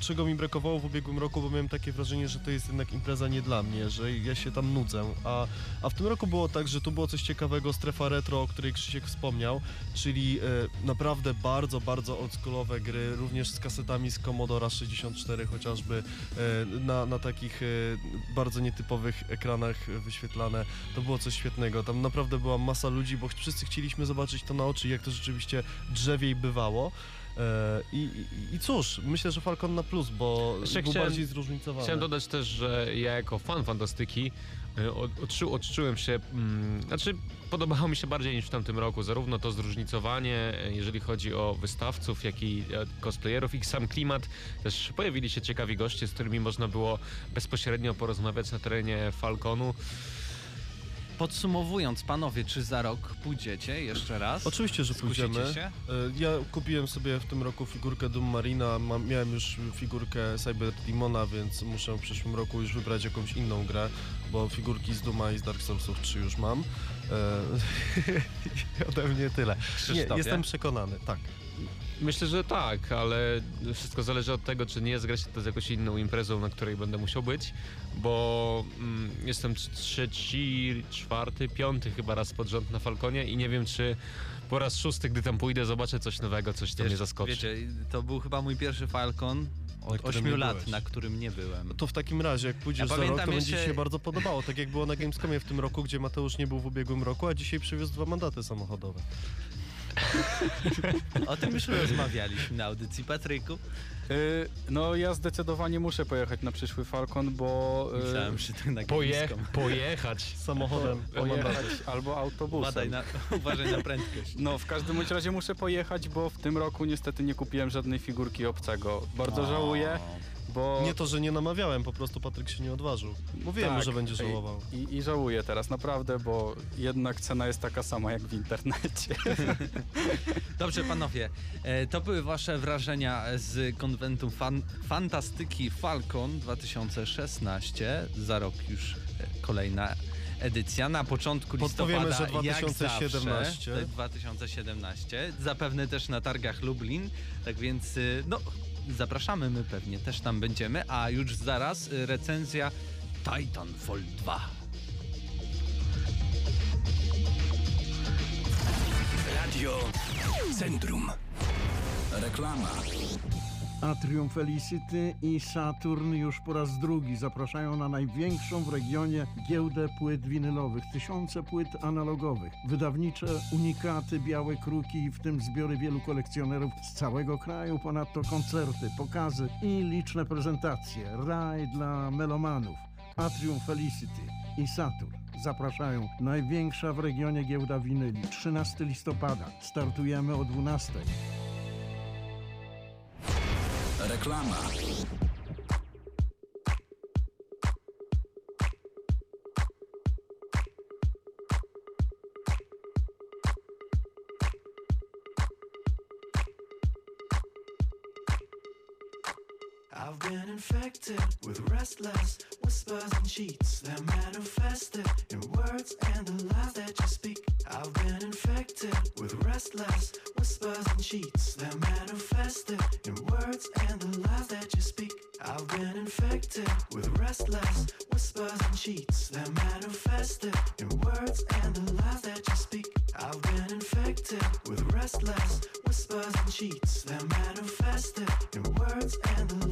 czego mi brakowało w ubiegłym roku, bo miałem takie wrażenie, że to jest jednak impreza nie dla mnie, że ja się tam nudzę. A, a w tym roku było tak, że tu było coś ciekawego, strefa retro, o której Krzysiek wspomniał, czyli yy, naprawdę bardzo, bardzo oldschoolowe gry, również z kasetami z Commodora 64 chociażby, yy, na, na takich bardzo nietypowych ekranach wyświetlane. To było coś świetnego. Tam naprawdę była masa ludzi, bo wszyscy chcieliśmy zobaczyć to na oczy, jak to rzeczywiście drzewiej bywało. E, I, i, I cóż, myślę, że Falcon na plus, bo Jeszcze był chciałem- bardziej zróżnicowany. Chciałem dodać też, że ja jako fan fantastyki od- odczu, odczułem się, mm, znaczy podobało mi się bardziej niż w tamtym roku, zarówno to zróżnicowanie, y, jeżeli chodzi o wystawców, jak i e, cosplayerów i sam klimat. Też pojawili się ciekawi goście, z którymi można było bezpośrednio porozmawiać na terenie Falconu. Podsumowując, panowie, czy za rok pójdziecie jeszcze raz? Oczywiście, że Skusicie pójdziemy. się? E, Ja kupiłem sobie w tym roku figurkę Doom Marina, miałem już figurkę Cyber Demona, więc muszę w przyszłym roku już wybrać jakąś inną grę, bo figurki z Duma i z Dark Soulsów 3 już mam. E, ode mnie tyle. Nie, jestem przekonany, tak. Myślę, że tak, ale wszystko zależy od tego, czy nie zgra się to z jakąś inną imprezą, na której będę musiał być, bo mm, jestem trzeci, czwarty, piąty chyba raz pod rząd na Falconie i nie wiem, czy po raz szósty, gdy tam pójdę, zobaczę coś nowego, coś, co mnie zaskoczy. Wiecie, to był chyba mój pierwszy Falcon od którym 8 nie lat, byłeś. na którym nie byłem. To w takim razie, jak pójdziesz Ja za rok, to będzie jeszcze- ci się bardzo podobało, tak jak było na Gamescomie w tym roku, gdzie Mateusz nie był w ubiegłym roku, a dzisiaj przywiózł dwa mandaty samochodowe. O tym już rozmawialiśmy na audycji Patryku. Y, no ja zdecydowanie muszę pojechać na przyszły Falcon, bo... y, Myślałem, że tak na Poje pojechać. Samochodem po pojechać albo autobusem. Uważaj na, uważaj na prędkość. No, w każdym bądź razie muszę pojechać, bo w tym roku niestety nie kupiłem żadnej figurki obcego. Bardzo żałuję, bo... Nie to, że nie namawiałem, po prostu Patryk się nie odważył. Mówiłem mu, Tak, że będzie żałował. I, I żałuję teraz, naprawdę, bo jednak cena jest taka sama jak w internecie. Dobrze, panowie, e, to były wasze wrażenia z konwentu fan, Fantastyki Falcon 2016. Za rok już e, kolejna edycja. Na początku Podpowiemy, listopada, że jak 2017. Zawsze, 2017. Zapewne też na targach Lublin. Tak więc, no, zapraszamy, my pewnie też tam będziemy. A już zaraz y, recenzja Titanfall 2. Radio Centrum. Reklama. Atrium Felicity i Saturn już po raz drugi zapraszają na największą w regionie giełdę płyt winylowych. Tysiące płyt analogowych, wydawnicze unikaty, białe kruki, w tym zbiory wielu kolekcjonerów z całego kraju, ponadto koncerty, pokazy i liczne prezentacje. Raj dla melomanów. Atrium Felicity i Saturn zapraszają. Największa w regionie giełda winyli. 13 listopada. Startujemy o 12. Reklama. I've been infected with restless whispers and cheats. They're manifested in words and the lies that you speak. I've been infected with restless whispers and cheats. They're manifested in words and the lies that you speak. I've been infected with restless whispers and cheats. They're manifested in words and the lies that you speak. I've been infected with restless whispers and cheats. They're manifested in words and the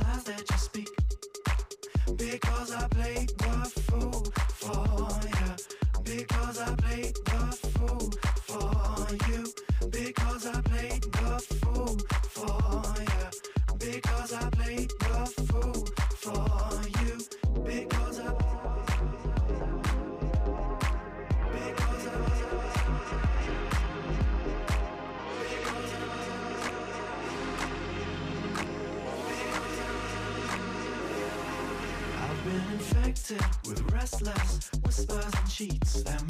dance them.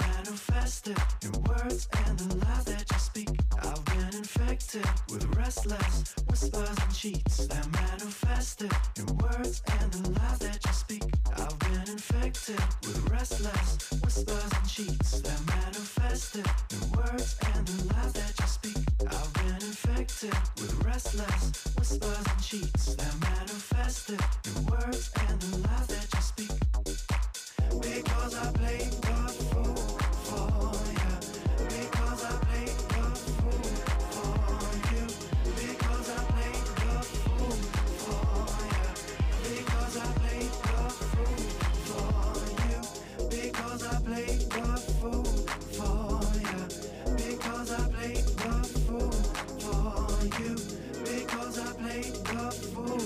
You. Because I played the fool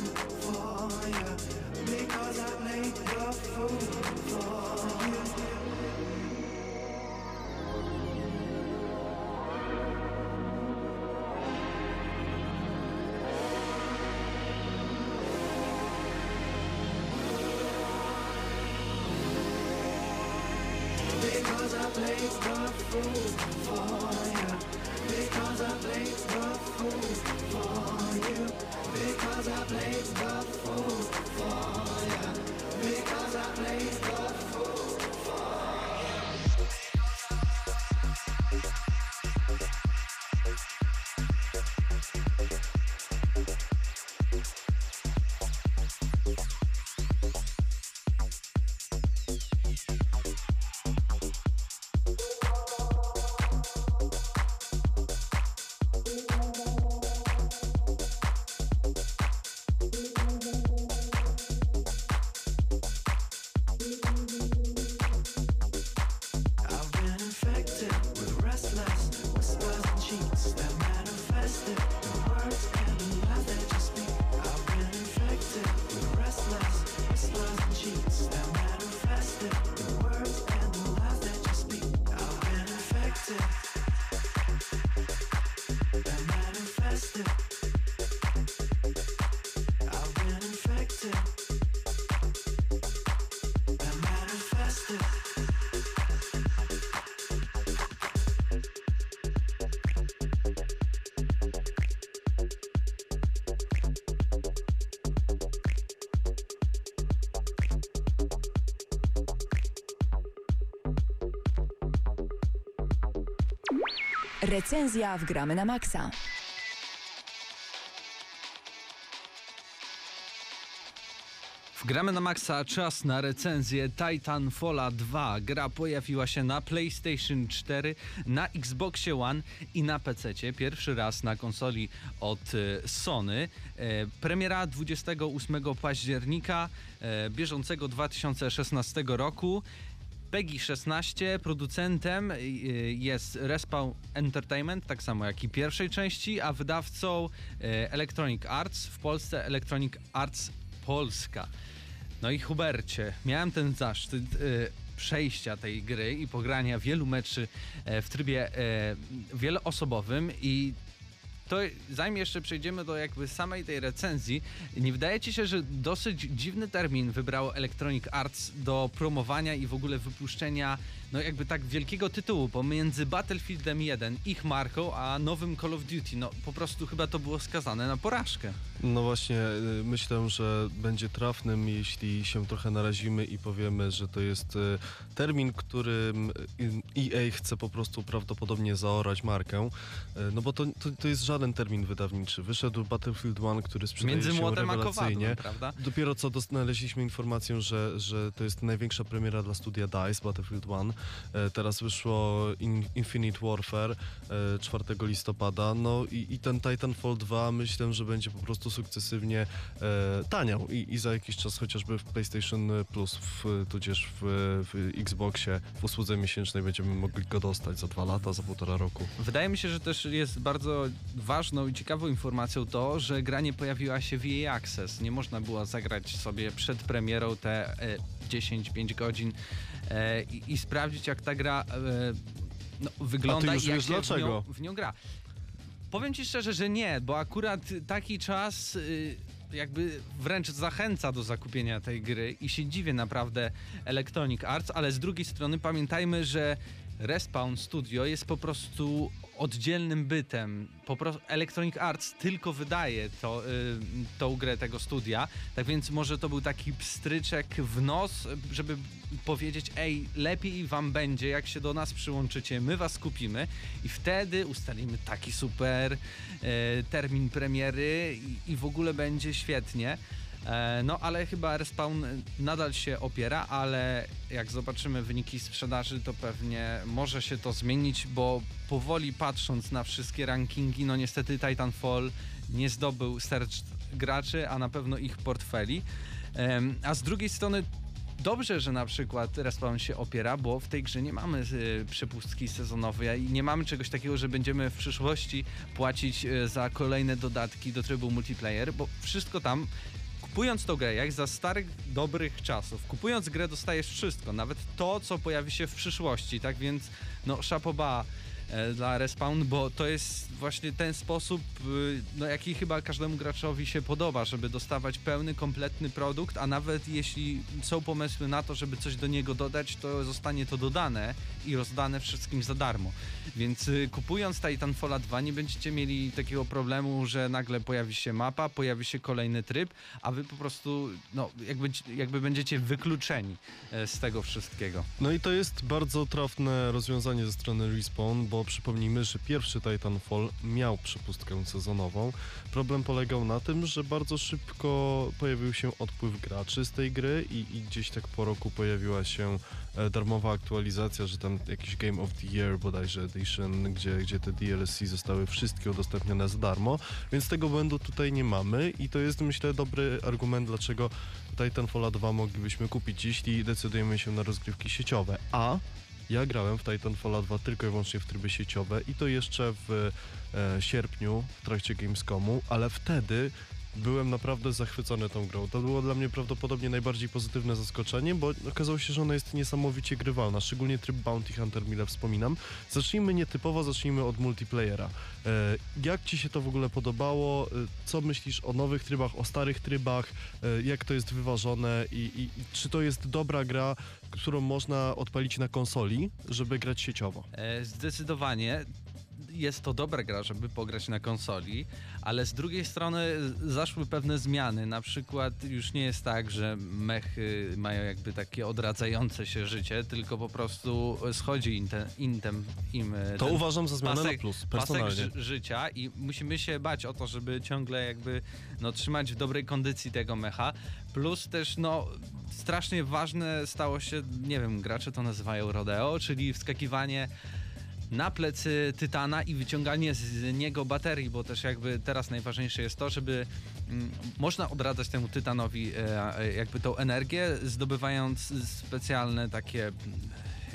for you. Because I played the fool for you. Because I played the fool for you. place. Recenzja w Gramy na Maxa. Gramy na maksa, czas na recenzję Titanfalla 2. Gra pojawiła się na PlayStation 4, na Xboxie One i na PC. Pierwszy raz na konsoli od e, Sony. E, premiera 28 października e, bieżącego 2016 roku. PEGI 16, producentem y, jest Respawn Entertainment, tak samo jak i pierwszej części, a wydawcą y, Electronic Arts, w Polsce Electronic Arts Polska. No i Hubercie, miałem ten zaszczyt y, przejścia tej gry i pogrania wielu meczy e, w trybie e, wieloosobowym i to zanim jeszcze przejdziemy do jakby samej tej recenzji, nie wydaje ci się, że dosyć dziwny termin wybrał Electronic Arts do promowania i w ogóle wypuszczenia no jakby tak wielkiego tytułu pomiędzy Battlefieldem 1, ich marką, a nowym Call of Duty. No po prostu chyba to było skazane na porażkę. No właśnie, y, myślę, że będzie trafnym, jeśli się trochę narazimy i powiemy, że to jest y, termin, którym y, EA chce po prostu prawdopodobnie zaorać markę. Y, No bo to, to, to jest żaden termin wydawniczy. Wyszedł Battlefield 1, który sprzedaje Między się młotem a rewelacyjnie. kowadłem, prawda? Dopiero co znaleźliśmy informację, że, że to jest największa premiera dla studia DICE, Battlefield 1. E, teraz wyszło In Infinite Warfare e, 4 listopada. No i, i ten Titanfall 2 myślę, że będzie po prostu sukcesywnie e, taniał i, i za jakiś czas chociażby w PlayStation Plus, w, tudzież w, w Xboxie w usłudze miesięcznej będziemy mogli go dostać za dwa lata, za półtora roku. Wydaje mi się, że też jest bardzo ważną i ciekawą informacją to, że gra nie pojawiła się w EA Access. Nie można było zagrać sobie przed premierą te e, 10-5 godzin e, i, i sprawdzić, jak ta gra e, no, wygląda już i jak wiesz się w nią, dlaczego? w nią gra. Powiem ci szczerze, że nie, bo akurat taki czas y, jakby wręcz zachęca do zakupienia tej gry i się dziwię naprawdę Electronic Arts, ale z drugiej strony pamiętajmy, że Respawn Studio jest po prostu oddzielnym bytem. Po prostu Electronic Arts tylko wydaje to, y, tą grę tego studia, tak więc może to był taki pstryczek w nos, żeby powiedzieć, ej, lepiej wam będzie, jak się do nas przyłączycie, my was kupimy i wtedy ustalimy taki super e, termin premiery i, i w ogóle będzie świetnie. E, No ale chyba Respawn nadal się opiera, ale jak zobaczymy wyniki sprzedaży, to pewnie może się to zmienić, bo powoli patrząc na wszystkie rankingi, no niestety Titanfall nie zdobył serc graczy, a na pewno ich portfeli. A z drugiej strony Dobrze, że na przykład Respawn się opiera, bo w tej grze nie mamy y, przepustki sezonowej i nie mamy czegoś takiego, że będziemy w przyszłości płacić y, za kolejne dodatki do trybu multiplayer, bo wszystko tam Kupując tą grę, jak za starych, dobrych czasów, kupując grę dostajesz wszystko, nawet to, co pojawi się w przyszłości, tak więc no szapoba dla Respawn, bo to jest właśnie ten sposób, y, no, jaki chyba każdemu graczowi się podoba, żeby dostawać pełny, kompletny produkt, a nawet jeśli są pomysły na to, żeby coś do niego dodać, to zostanie to dodane i rozdane wszystkim za darmo. Więc y, kupując Titanfalla 2 nie będziecie mieli takiego problemu, że nagle pojawi się mapa, pojawi się kolejny tryb, a wy po prostu no, jakby, jakby będziecie wykluczeni e, z tego wszystkiego. No i to jest bardzo trafne rozwiązanie ze strony Respawn, bo przypomnijmy, że pierwszy Titanfall miał przepustkę sezonową. Problem polegał na tym, że bardzo szybko pojawił się odpływ graczy z tej gry i, i gdzieś tak po roku pojawiła się e, darmowa aktualizacja, że tam jakiś Game of the Year bodajże Edition, gdzie, gdzie te DLC zostały wszystkie udostępnione za darmo, więc tego błędu tutaj nie mamy i to jest myślę dobry argument, dlaczego Titanfalla 2 moglibyśmy kupić, jeśli decydujemy się na rozgrywki sieciowe. A ja grałem w Titanfalla 2 tylko i wyłącznie w trybie sieciowe i to jeszcze w e, sierpniu w trakcie Gamescomu, ale wtedy byłem naprawdę zachwycony tą grą. To było dla mnie prawdopodobnie najbardziej pozytywne zaskoczenie, bo okazało się, że ona jest niesamowicie grywalna, szczególnie tryb Bounty Hunter, mile wspominam. Zacznijmy nietypowo, zacznijmy od multiplayera. E, jak ci się to w ogóle podobało? E, Co myślisz o nowych trybach, o starych trybach? E, jak to jest wyważone i, i, i czy to jest dobra gra, którą można odpalić na konsoli, żeby grać sieciowo? Zdecydowanie jest to dobra gra, żeby pograć na konsoli, ale z drugiej strony zaszły pewne zmiany. Na przykład już nie jest tak, że mechy mają jakby takie odradzające się życie, tylko po prostu schodzi intem, intem im e, To uważam za zmianę pasek, na plus, pasek personalnie. ży- życia i musimy się bać o to, żeby ciągle jakby no, trzymać w dobrej kondycji tego mecha. Plus też no strasznie ważne stało się, nie wiem, gracze to nazywają rodeo, czyli wskakiwanie na plecy Tytana i wyciąganie z niego baterii, bo też jakby teraz najważniejsze jest to, żeby mm, można odradzać temu Tytanowi e, e, jakby tą energię, zdobywając specjalne takie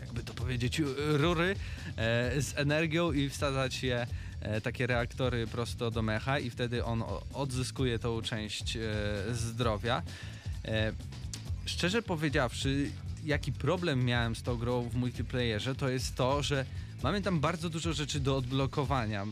jakby to powiedzieć, rury e, z energią i wsadzać je takie reaktory prosto do mecha i wtedy on odzyskuje tą część zdrowia. Szczerze powiedziawszy, jaki problem miałem z tą grą w multiplayerze, to jest to, że Mamy tam bardzo dużo rzeczy do odblokowania.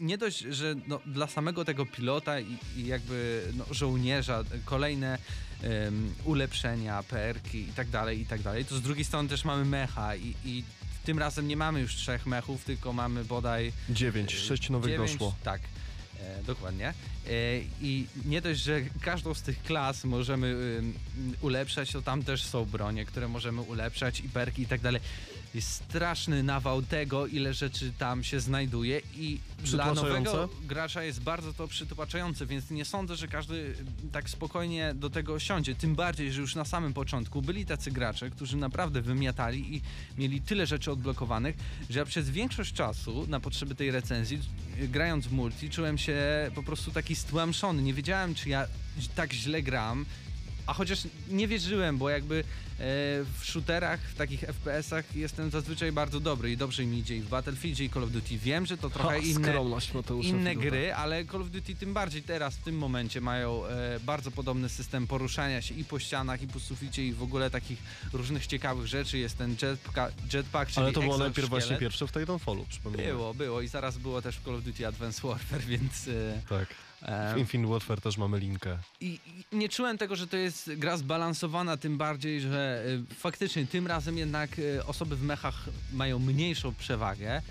Nie dość, że no, dla samego tego pilota i, i jakby no, żołnierza kolejne em, ulepszenia, perki i tak dalej, i tak dalej, to z drugiej strony też mamy mecha i, i tym razem nie mamy już trzech mechów, tylko mamy bodaj Dziewięć, sześć nowych doszło. Tak, e, dokładnie. E, I nie dość, że każdą z tych klas możemy ulepszać, to tam też są bronie, które możemy ulepszać i perki i tak dalej. Jest straszny nawał tego, ile rzeczy tam się znajduje i dla nowego gracza jest bardzo to przytłaczające, więc nie sądzę, że każdy tak spokojnie do tego siądzie. Tym bardziej, że już na samym początku byli tacy gracze, którzy naprawdę wymiatali i mieli tyle rzeczy odblokowanych, że ja przez większość czasu na potrzeby tej recenzji, grając w multi, czułem się po prostu taki stłamszony. Nie wiedziałem, czy ja tak źle gram, a chociaż nie wierzyłem, bo jakby e, w shooterach, w takich FPS-ach jestem zazwyczaj bardzo dobry i dobrze mi idzie i w Battlefieldzie i Call of Duty. Wiem, że to trochę Ha, inne, inne gry, ale Call of Duty tym bardziej teraz, w tym momencie mają e, bardzo podobny system poruszania się i po ścianach, i po suficie, i w ogóle takich różnych ciekawych rzeczy. Jest ten jetpack, jetpack czyli Ale to było najpierw właśnie pierwsze w Titanfallu, przypomnę. Było, było i zaraz było też w Call of Duty Advanced Warfare, więc... E, Tak. E, W Infinite Warfare też mamy linkę. i, I nie czułem tego, że to jest gra zbalansowana, tym bardziej, że y, faktycznie tym razem jednak y, osoby w mechach mają mniejszą przewagę,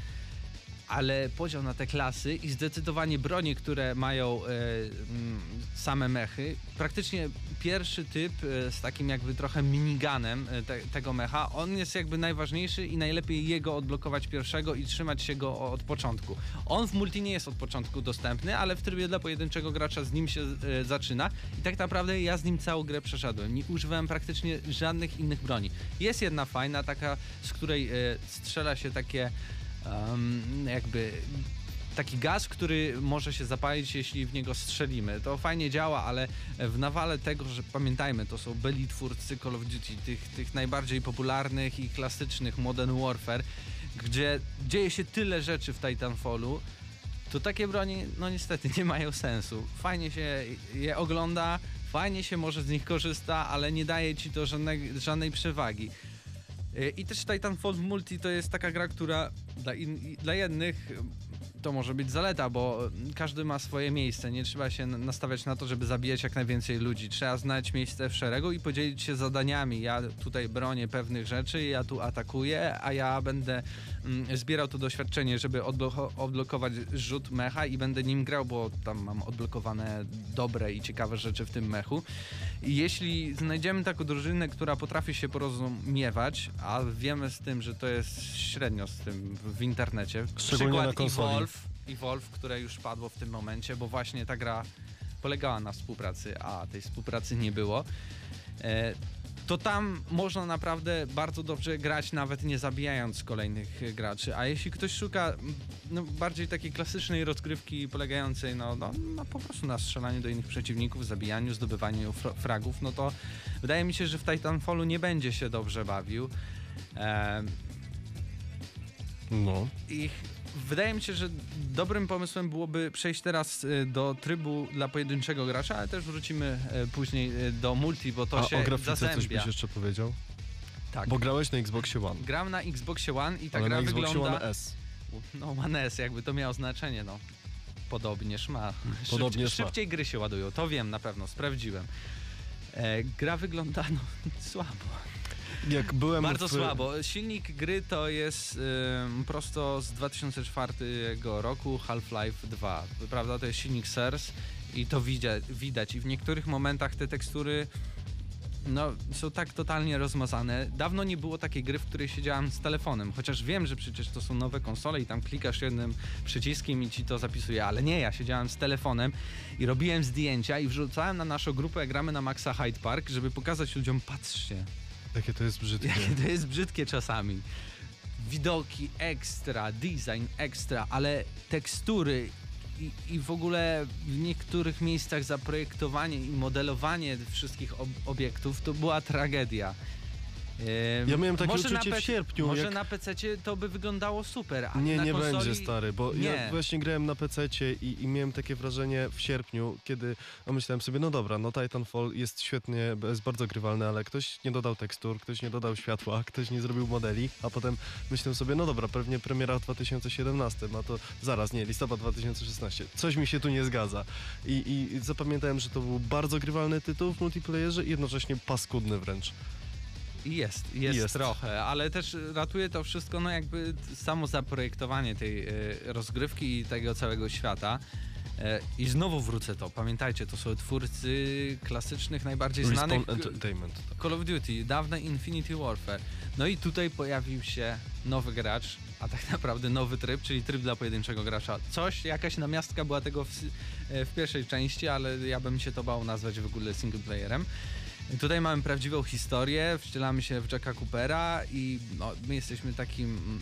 ale podział na te klasy i zdecydowanie bronie, które mają y, mm, same mechy, praktycznie pierwszy typ y, z takim jakby trochę miniganem y, te, tego mecha, on jest jakby najważniejszy i najlepiej jego odblokować pierwszego i trzymać się go od początku. On w multi nie jest od początku dostępny, ale w trybie dla pojedynczego gracza z nim się e, zaczyna i tak naprawdę ja z nim całą grę przeszedłem. Nie używałem praktycznie żadnych innych broni. Jest jedna fajna, taka, z której e, strzela się takie em, jakby taki gaz, który może się zapalić, jeśli w niego strzelimy. To fajnie działa, ale w nawale tego, że pamiętajmy, to są byli twórcy Call of Duty, tych, tych najbardziej popularnych i klasycznych Modern Warfare, gdzie dzieje się tyle rzeczy w Titanfallu, to takie broni, no niestety, nie mają sensu. Fajnie się je ogląda, fajnie się może z nich korzysta, ale nie daje ci to żadnej, żadnej przewagi. Y, I też Titanfall multi to jest taka gra, która dla, in, dla jednych to może być zaleta, bo każdy ma swoje miejsce. Nie trzeba się nastawiać na to, żeby zabijać jak najwięcej ludzi. Trzeba znać miejsce w szeregu i podzielić się zadaniami. Ja tutaj bronię pewnych rzeczy, ja tu atakuję, a ja będę zbierał to doświadczenie, żeby odblo- odblokować rzut mecha i będę nim grał, bo tam mam odblokowane dobre i ciekawe rzeczy w tym mechu. I jeśli znajdziemy taką drużynę, która potrafi się porozumiewać, a wiemy z tym, że to jest średnio z tym w, internecie. Szczególnie na Przykład konsoli. Evolve, Evolve, które już padło w tym momencie, bo właśnie ta gra polegała na współpracy, a tej współpracy nie było. To tam można naprawdę bardzo dobrze grać, nawet nie zabijając kolejnych graczy. A jeśli ktoś szuka m, no, bardziej takiej klasycznej rozgrywki polegającej no, no, no po prostu na strzelaniu do innych przeciwników, zabijaniu, zdobywaniu fr- fragów, no to wydaje mi się, że w Titanfallu nie będzie się dobrze bawił. No. i wydaje mi się, że dobrym pomysłem byłoby przejść teraz y, do trybu dla pojedynczego gracza, ale też wrócimy y, później y, do multi, bo to A się o grafice coś zazębia. byś jeszcze powiedział? Tak. Bo grałeś na Xboxie One. Gram na Xboxie One i ta ale gra na Xboxie wygląda... One S. No One S, jakby to miało znaczenie, no. Podobnież ma. Podobnież Szybciej, ma. szybciej gry się ładują, to wiem na pewno, sprawdziłem. E, gra wygląda no, słabo. Jak byłem Bardzo w... słabo. Silnik gry to jest ym, prosto z 2004 roku Half-Life 2. Prawda? To jest silnik SERS i to widać, widać. I w niektórych momentach te tekstury no, są tak totalnie rozmazane. Dawno nie było takiej gry, w której siedziałem z telefonem, chociaż wiem, że przecież to są nowe konsole i tam klikasz jednym przyciskiem i ci to zapisuje, ale nie, ja siedziałem z telefonem i robiłem zdjęcia i wrzucałem na naszą grupę Gramy na Maxa Hyde Park, żeby pokazać ludziom, patrzcie, Jakie to jest brzydkie. Jakie to jest brzydkie czasami. Widoki ekstra, design ekstra, ale tekstury i, i w ogóle w niektórych miejscach zaprojektowanie i modelowanie wszystkich ob obiektów to była tragedia. Ja miałem takie może uczucie w sierpniu, Może jak- na PC to by wyglądało super, a Nie, nie konsoli... będzie stary, bo Nie. ja właśnie grałem na PC i, i miałem takie wrażenie w sierpniu, kiedy no myślałem sobie, no dobra, no Titanfall jest świetnie, jest bardzo grywalny, ale ktoś nie dodał tekstur, ktoś nie dodał światła, ktoś nie zrobił modeli, a potem myślałem sobie, no dobra, pewnie premiera w 2017, a to zaraz, nie, listopad 2016. Coś mi się tu nie zgadza. I, i zapamiętałem, że to był bardzo grywalny tytuł w multiplayerze i jednocześnie paskudny wręcz. Jest, jest, Jest. trochę, ale też ratuje to wszystko, no jakby samo zaprojektowanie tej e, rozgrywki i tego całego świata. E, I znowu wrócę to, pamiętajcie, to są twórcy klasycznych, najbardziej Respawn znanych Entertainment. Call of Duty, dawne Infinity Warfare. No i tutaj pojawił się nowy gracz, a tak naprawdę nowy tryb, czyli tryb dla pojedynczego gracza. Coś, jakaś namiastka była tego w, e, w pierwszej części, ale ja bym się to bał nazwać w ogóle singleplayerem. I Tutaj mamy prawdziwą historię, wcielamy się w Jacka Coopera i no, my jesteśmy takim mm,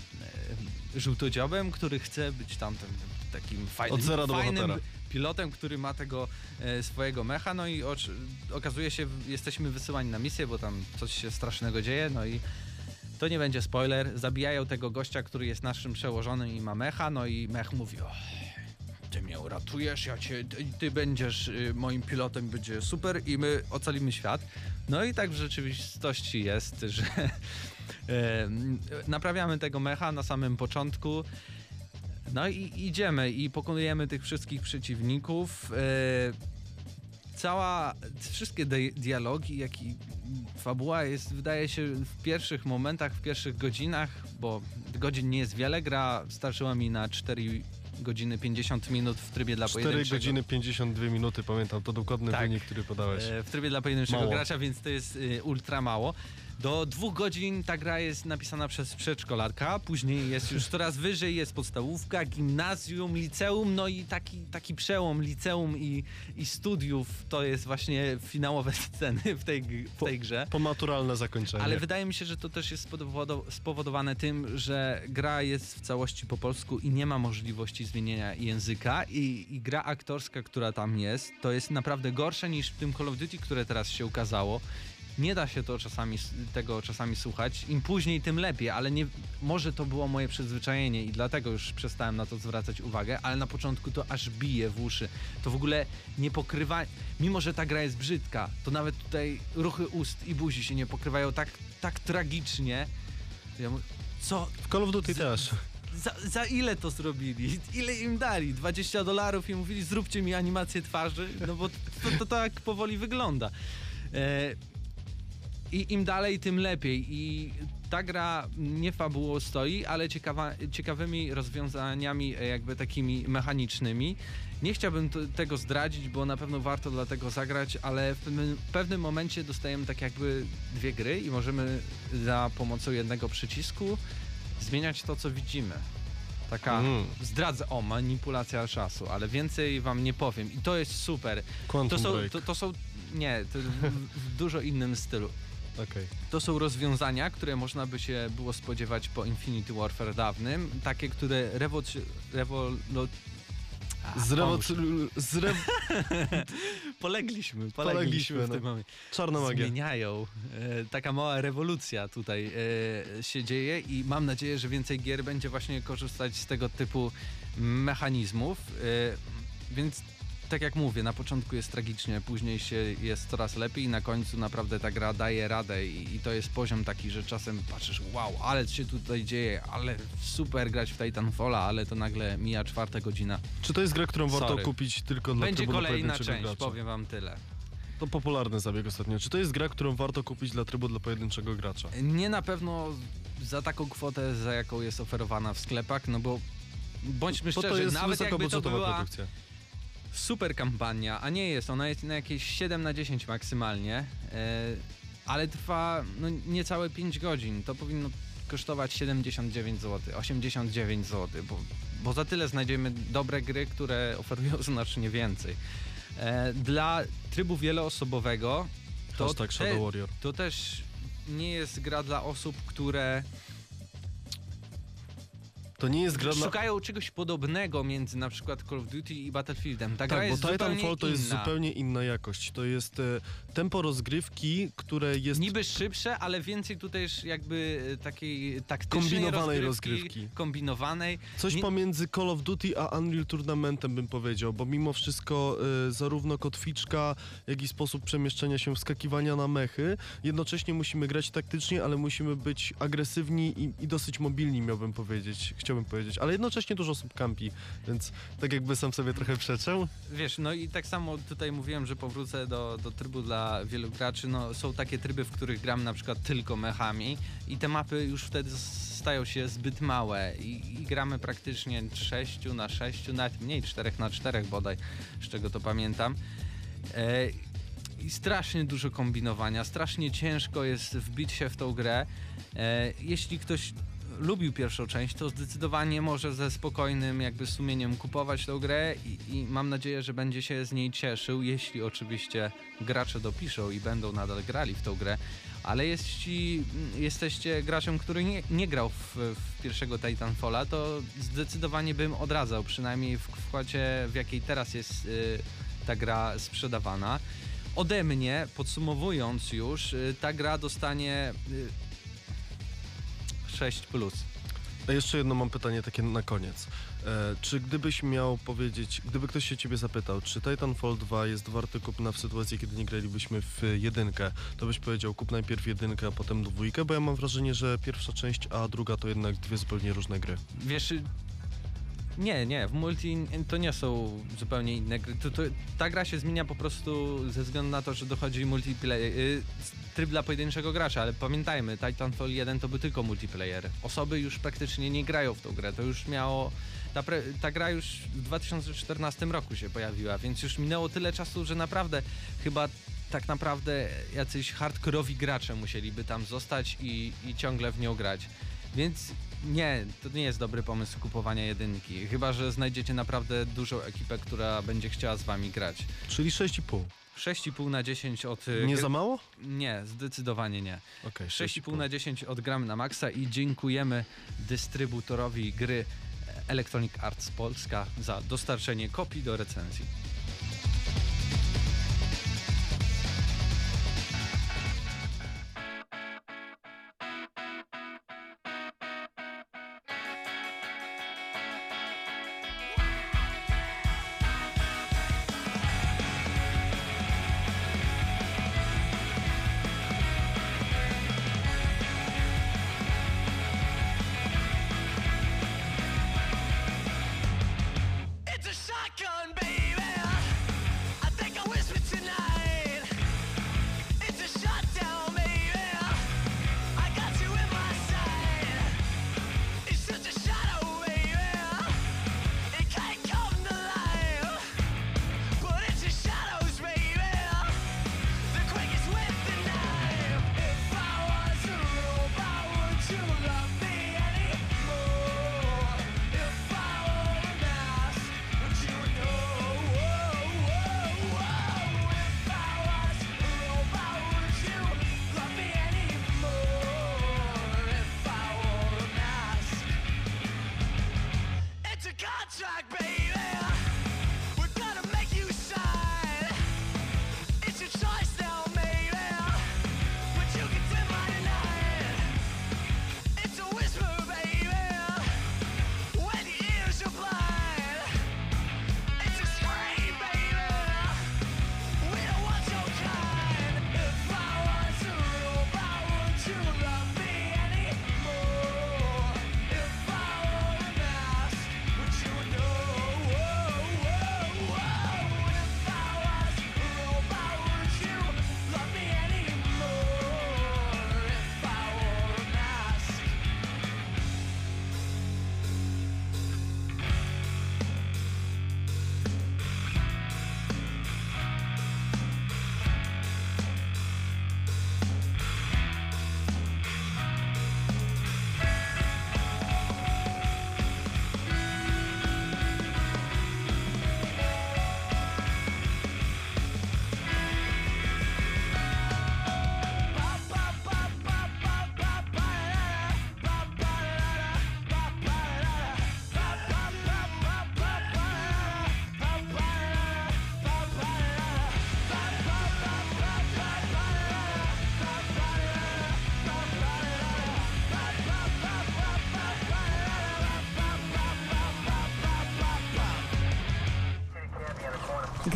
e, żółtodziobem, który chce być tamtym takim fajnym, Od zera do fajnym bohatera. pilotem, który ma tego e, swojego mecha, no i oczy- okazuje się, jesteśmy wysyłani na misję, bo tam coś się strasznego dzieje, no i to nie będzie spoiler, zabijają tego gościa, który jest naszym przełożonym i ma mecha, no i mech mówi, o, ty mnie uratujesz, ja cię, ty, ty będziesz y, moim pilotem, będzie super i my ocalimy świat. No i tak w rzeczywistości jest, że naprawiamy tego mecha na samym początku. No i idziemy i pokonujemy tych wszystkich przeciwników. E, cała, wszystkie di- dialogi, jak i fabuła jest, wydaje się, w pierwszych momentach, w pierwszych godzinach, bo godzin nie jest wiele, gra starczyła mi na 4 godziny 50 minut w trybie dla 4 pojedynczego. godziny 52 minuty, pamiętam, to dokładny Tak. wynik, który podałeś. E, w trybie dla pojedynczego Mało. gracza, więc to jest y, ultra mało. Do dwóch godzin ta gra jest napisana przez przedszkolarka, później jest już coraz wyżej, jest podstawówka, gimnazjum, liceum, no i taki, taki przełom liceum i, i studiów to jest właśnie finałowe sceny w tej, w tej grze. Pomaturalne zakończenie. Ale wydaje mi się, że to też jest spowodo- spowodowane tym, że gra jest w całości po polsku i nie ma możliwości zmienienia języka i, i gra aktorska, która tam jest, to jest naprawdę gorsze niż w tym Call of Duty, które teraz się ukazało. Nie da się to czasami, tego czasami słuchać. Im później, tym lepiej, ale nie, może to było moje przyzwyczajenie i dlatego już przestałem na to zwracać uwagę, ale na początku to aż bije w uszy. To w ogóle nie pokrywa, mimo że ta gra jest brzydka, to nawet tutaj ruchy ust i buzi się nie pokrywają tak, tak tragicznie. Ja mówię, co, W Call of Duty też. za, za ile to zrobili? Ile im dali? 20 dolarów i mówili zróbcie mi animację twarzy? No bo to, to tak powoli wygląda. E, I im dalej, tym lepiej. I ta gra nie fabułą stoi, ale ciekawa, ciekawymi rozwiązaniami e, jakby takimi mechanicznymi. Nie chciałbym t- tego zdradzić, bo na pewno warto dlatego zagrać, ale w pewnym, pewnym momencie dostajemy tak jakby dwie gry i możemy za pomocą jednego przycisku zmieniać to, co widzimy. Taka, Mm. zdradzę, o, manipulacja czasu, ale więcej wam nie powiem. I to jest super. Quantum To są, to, to są, nie, to w, w dużo innym stylu. Okej. To są rozwiązania, które można by się było spodziewać po Infinity Warfare dawnym. Takie, które rewoluc... Rewolu... A, Z pomóż. rewo- z re... Polegliśmy, polegliśmy, Polegliśmy, w tym no. momencie. Czarna magia. Zmieniają. E, taka mała rewolucja tutaj e, się dzieje i mam nadzieję, że więcej gier będzie właśnie korzystać z tego typu mechanizmów. E, więc tak jak mówię, na początku jest tragicznie, później się jest coraz lepiej i na końcu naprawdę ta gra daje radę i, i to jest poziom taki, że czasem patrzysz, wow, ale się tutaj dzieje, ale super grać w Titanfalla, ale to nagle mija czwarta godzina. Czy to jest gra, którą warto Sorry. kupić tylko dla Będzie trybu dla kolejna pojedynczego część, gracza? powiem wam tyle. To popularny zabieg ostatnio. Czy to jest gra, którą warto kupić dla trybu dla pojedynczego gracza? Nie na pewno za taką kwotę, za jaką jest oferowana w sklepach, no bo bądźmy szczerzy, jest nawet jakby to była produkcja. Super kampania, a nie jest, ona jest na jakieś 7 na 10 maksymalnie, e, ale trwa no, niecałe 5 godzin, to powinno kosztować 79 zł, 89 zł, bo, bo za tyle znajdziemy dobre gry, które oferują znacznie więcej. E, dla trybu wieloosobowego to, te, to też nie jest gra dla osób, które To nie jest gra dla... Szukają czegoś podobnego między na przykład Call of Duty i Battlefieldem. Ta Tak, bo jest Titanfall to jest inna. zupełnie inna jakość. To jest e, tempo rozgrywki, które jest Niby szybsze, ale więcej tutaj już jakby e, takiej taktycznej Kombinowanej rozgrywki, rozgrywki. kombinowanej. coś nie- pomiędzy Call of Duty a Unreal Tournamentem bym powiedział, bo mimo wszystko e, zarówno kotwiczka, jak i sposób przemieszczania się, wskakiwania na mechy, jednocześnie musimy grać taktycznie, ale musimy być agresywni i, i dosyć mobilni, miałbym powiedzieć, chciałbym powiedzieć, ale jednocześnie dużo osób kampi, więc tak jakby sam sobie trochę przeczę. Wiesz, no i tak samo tutaj mówiłem, że powrócę do, do trybu dla wielu graczy. No, są takie tryby, w których gram na przykład tylko mechami i te mapy już wtedy stają się zbyt małe i, i gramy praktycznie 6 na 6, nawet mniej 4 na 4 bodaj, z czego to pamiętam. E, I strasznie dużo kombinowania, strasznie ciężko jest wbić się w tą grę. E, jeśli ktoś lubił pierwszą część, to zdecydowanie może ze spokojnym jakby sumieniem kupować tą grę i, i mam nadzieję, że będzie się z niej cieszył, jeśli oczywiście gracze dopiszą i będą nadal grali w tą grę. Ale jeśli jesteście graczem, który nie, nie grał w, w pierwszego Titanfalla, to zdecydowanie bym odradzał, przynajmniej w wkładzie, w jakiej teraz jest y, ta gra sprzedawana. Ode mnie, podsumowując już, y, ta gra dostanie y, 6 plus. A jeszcze jedno mam pytanie takie na koniec. E, czy gdybyś miał powiedzieć, gdyby ktoś się ciebie zapytał, czy Titanfall 2 jest warty kupna w sytuacji, kiedy nie gralibyśmy w jedynkę, to byś powiedział kup najpierw jedynkę, a potem dwójkę, bo ja mam wrażenie, że pierwsza część, a druga to jednak dwie zupełnie różne gry. Wiesz, nie, nie, w multi to nie są zupełnie inne gry. To, to, ta gra się zmienia po prostu ze względu na to, że dochodzi multiplayer, y, tryb dla pojedynczego gracza, ale pamiętajmy, Titanfall 1 to był tylko multiplayer. Osoby już praktycznie nie grają w tą grę, to już miało... Ta, pre, ta gra już w 2014 roku się pojawiła, więc już minęło tyle czasu, że naprawdę chyba tak naprawdę jacyś hardkorowi gracze musieliby tam zostać i, i ciągle w nią grać. Więc nie, to nie jest dobry pomysł kupowania jedynki. Chyba, że znajdziecie naprawdę dużą ekipę, która będzie chciała z wami grać. Czyli 6,5. 6,5 na 10 od. y, Nie za mało? Nie, zdecydowanie nie. Okej, 6,5 na 10 od Gramy na Maxa i dziękujemy dystrybutorowi gry Electronic Arts Polska za dostarczenie kopii do recenzji.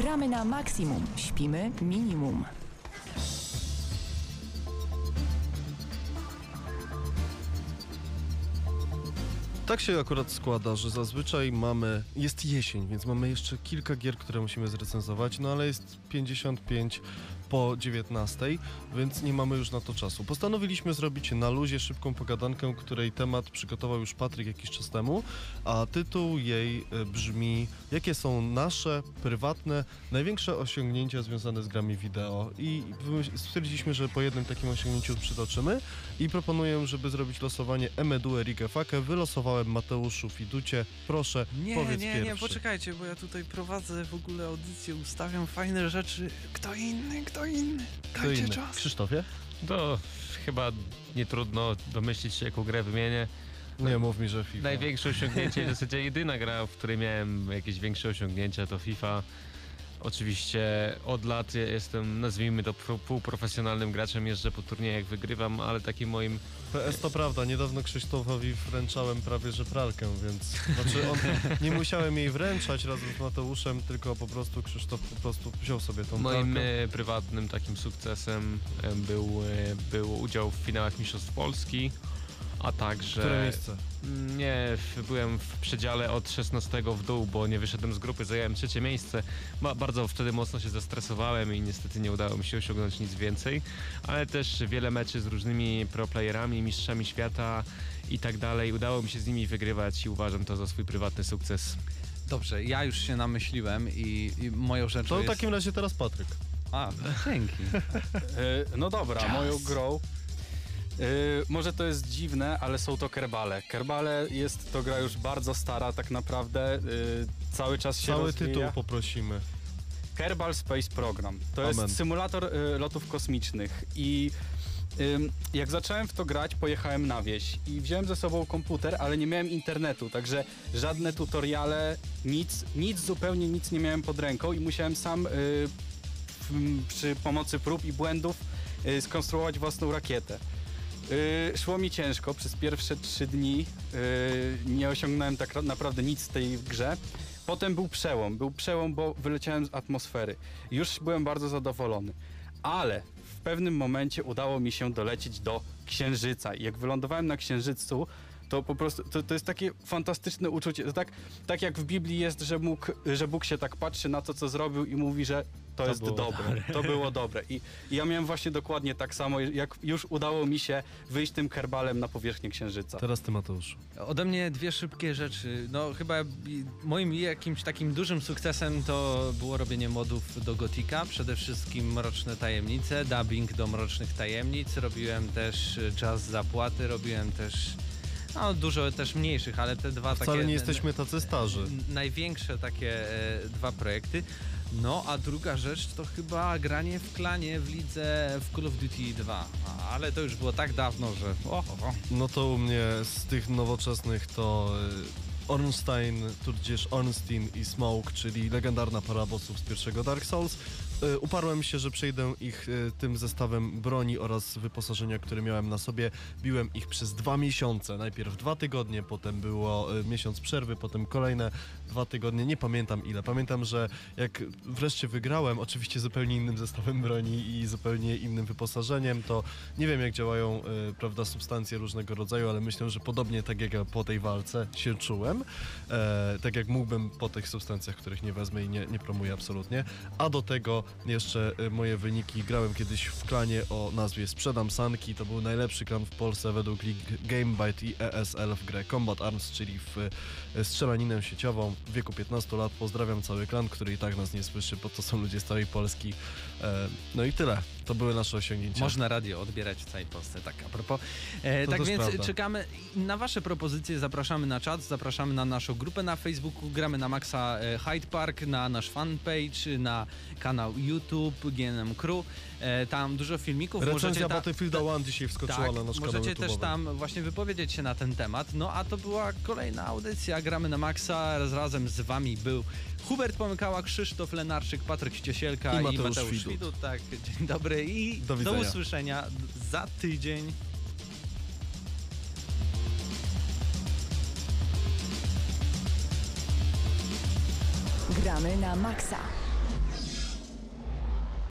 Gramy na maksimum, śpimy minimum. Tak się akurat składa, że zazwyczaj mamy. Jest jesień, więc mamy jeszcze kilka gier, które musimy zrecenzować, no ale jest 55 po 19, więc nie mamy już na to czasu. Postanowiliśmy zrobić na luzie szybką pogadankę, której temat przygotował już Patryk jakiś czas temu, a tytuł jej e, brzmi: Jakie są nasze prywatne, największe osiągnięcia związane z grami wideo? I stwierdziliśmy, że po jednym takim osiągnięciu przytoczymy i proponuję, żeby zrobić losowanie Emedue Rigefake. Wylosowałem Mateuszu Fiducie. Proszę, Nie, powiedz nie, pierwszy. nie, poczekajcie, bo ja tutaj prowadzę w ogóle audycję, ustawiam fajne rzeczy. Kto inny, kto inny? Kto inny? czas. Krzysztofie? To chyba nie trudno domyślić się, jaką grę wymienię. Nie mów mi, że FIFA. Największe osiągnięcie, w zasadzie jedyna gra, w której miałem jakieś większe osiągnięcia, to FIFA. Oczywiście od lat jestem, nazwijmy to, pro- półprofesjonalnym graczem, jeżdżę po turniejach, wygrywam, ale takim moim PS to prawda, niedawno Krzysztofowi wręczałem prawie że pralkę, więc znaczy on, nie musiałem jej wręczać razem z Mateuszem, tylko po prostu Krzysztof po prostu wziął sobie tą Moim pralkę. e, prywatnym takim sukcesem e, był, e, był udział w finałach Mistrzostw Polski, a także... Które miejsce? Nie, byłem w przedziale od 16 w dół, bo nie wyszedłem z grupy, zająłem trzecie miejsce. Ba bardzo wtedy mocno się zestresowałem i niestety nie udało mi się osiągnąć nic więcej, ale też wiele meczy z różnymi proplayerami, mistrzami świata i tak dalej. Udało mi się z nimi wygrywać i uważam to za swój prywatny sukces. Dobrze, ja już się namyśliłem i, i moją rzeczą To w jest... takim razie teraz Patryk. A, dzięki. E, No dobra, moją grą. E, może to jest dziwne, ale są to kerbale. Kerbale jest to gra już bardzo stara, tak naprawdę. e, cały czas się Cały rozwija. tytuł poprosimy. Kerbal Space Program. To Amen. jest symulator y, lotów kosmicznych i ym, jak zacząłem w to grać, pojechałem na wieś i wziąłem ze sobą komputer, ale nie miałem internetu, także żadne tutoriale, nic, nic, zupełnie nic nie miałem pod ręką i musiałem sam y, przy pomocy prób i błędów y, skonstruować własną rakietę. Y, szło mi ciężko, przez pierwsze trzy dni y, nie osiągnąłem tak ra- naprawdę nic w tej grze. Potem był przełom, był przełom, bo wyleciałem z atmosfery. Już byłem bardzo zadowolony. Ale w pewnym momencie udało mi się dolecieć do Księżyca i jak wylądowałem na Księżycu, to po prostu, to, to jest takie fantastyczne uczucie. To tak, tak jak w Biblii jest, że, mógł, że Bóg się tak patrzy na to, co zrobił i mówi, że to, To jest było dobre, to było dobre. I, I ja miałem właśnie dokładnie tak samo, jak już udało mi się wyjść tym kerbalem na powierzchnię Księżyca. Teraz ty Mateusz. Ode mnie dwie szybkie rzeczy. No chyba moim jakimś takim dużym sukcesem to było robienie modów do Gotika. Przede wszystkim Mroczne Tajemnice, dubbing do Mrocznych Tajemnic. Robiłem też y, Czas Zapłaty, robiłem też no dużo też mniejszych, ale te dwa Wcale takie... nie jesteśmy tacy starzy. Największe takie e, dwa projekty. No, a druga rzecz to chyba granie w klanie w lidze w Call of Duty 2. A, Ale to już było tak dawno, że... O. No to u mnie z tych nowoczesnych to y, Ornstein, tudzież Ornstein i Smoke, czyli legendarna para bossów z pierwszego Dark Souls. Y, Uparłem się, że przejdę ich y, tym zestawem broni oraz wyposażenia, które miałem na sobie. Biłem ich przez dwa miesiące. Najpierw dwa tygodnie, potem było y, miesiąc przerwy, potem kolejne dwa tygodnie. Nie pamiętam ile. Pamiętam, że jak wreszcie wygrałem, oczywiście zupełnie innym zestawem broni i zupełnie innym wyposażeniem, to nie wiem jak działają prawda, substancje różnego rodzaju, ale myślę, że podobnie tak jak ja po tej walce się czułem, e, tak jak mógłbym po tych substancjach, których nie wezmę i nie, nie promuję absolutnie. A do tego jeszcze y, moje wyniki. Grałem kiedyś w klanie o nazwie Sprzedam Sanki. To był najlepszy klan w Polsce według Lig Gamebyte i ESL w grę Combat Arms, czyli w y, strzelaninę sieciową w wieku 15 lat. Pozdrawiam cały klan, który i tak nas nie słyszy, bo to są ludzie z całej Polski. E, no i tyle. To były nasze osiągnięcia. Można radio odbierać w całej Polsce, tak a propos. E, tak więc prawda. czekamy na wasze propozycje, zapraszamy na czat, zapraszamy na naszą grupę na Facebooku, gramy na Maxa e, Hyde Park, na nasz fanpage, na kanał YouTube GNM Crew. E, tam dużo filmików. Recenzja możecie ta- Battlefielda 1 dzisiaj wskoczyła tak, na nasz kanał możecie też tam właśnie wypowiedzieć się na ten temat. No a to była kolejna audycja Gramy na Maxa. Razem z wami był Hubert Pomykała, Krzysztof Lenarczyk, Patryk Ściesielka I i Mateusz Mateusz, Widut. Widut. Tak, dzień dobry i Do do, usłyszenia za tydzień. Gramy na maksa.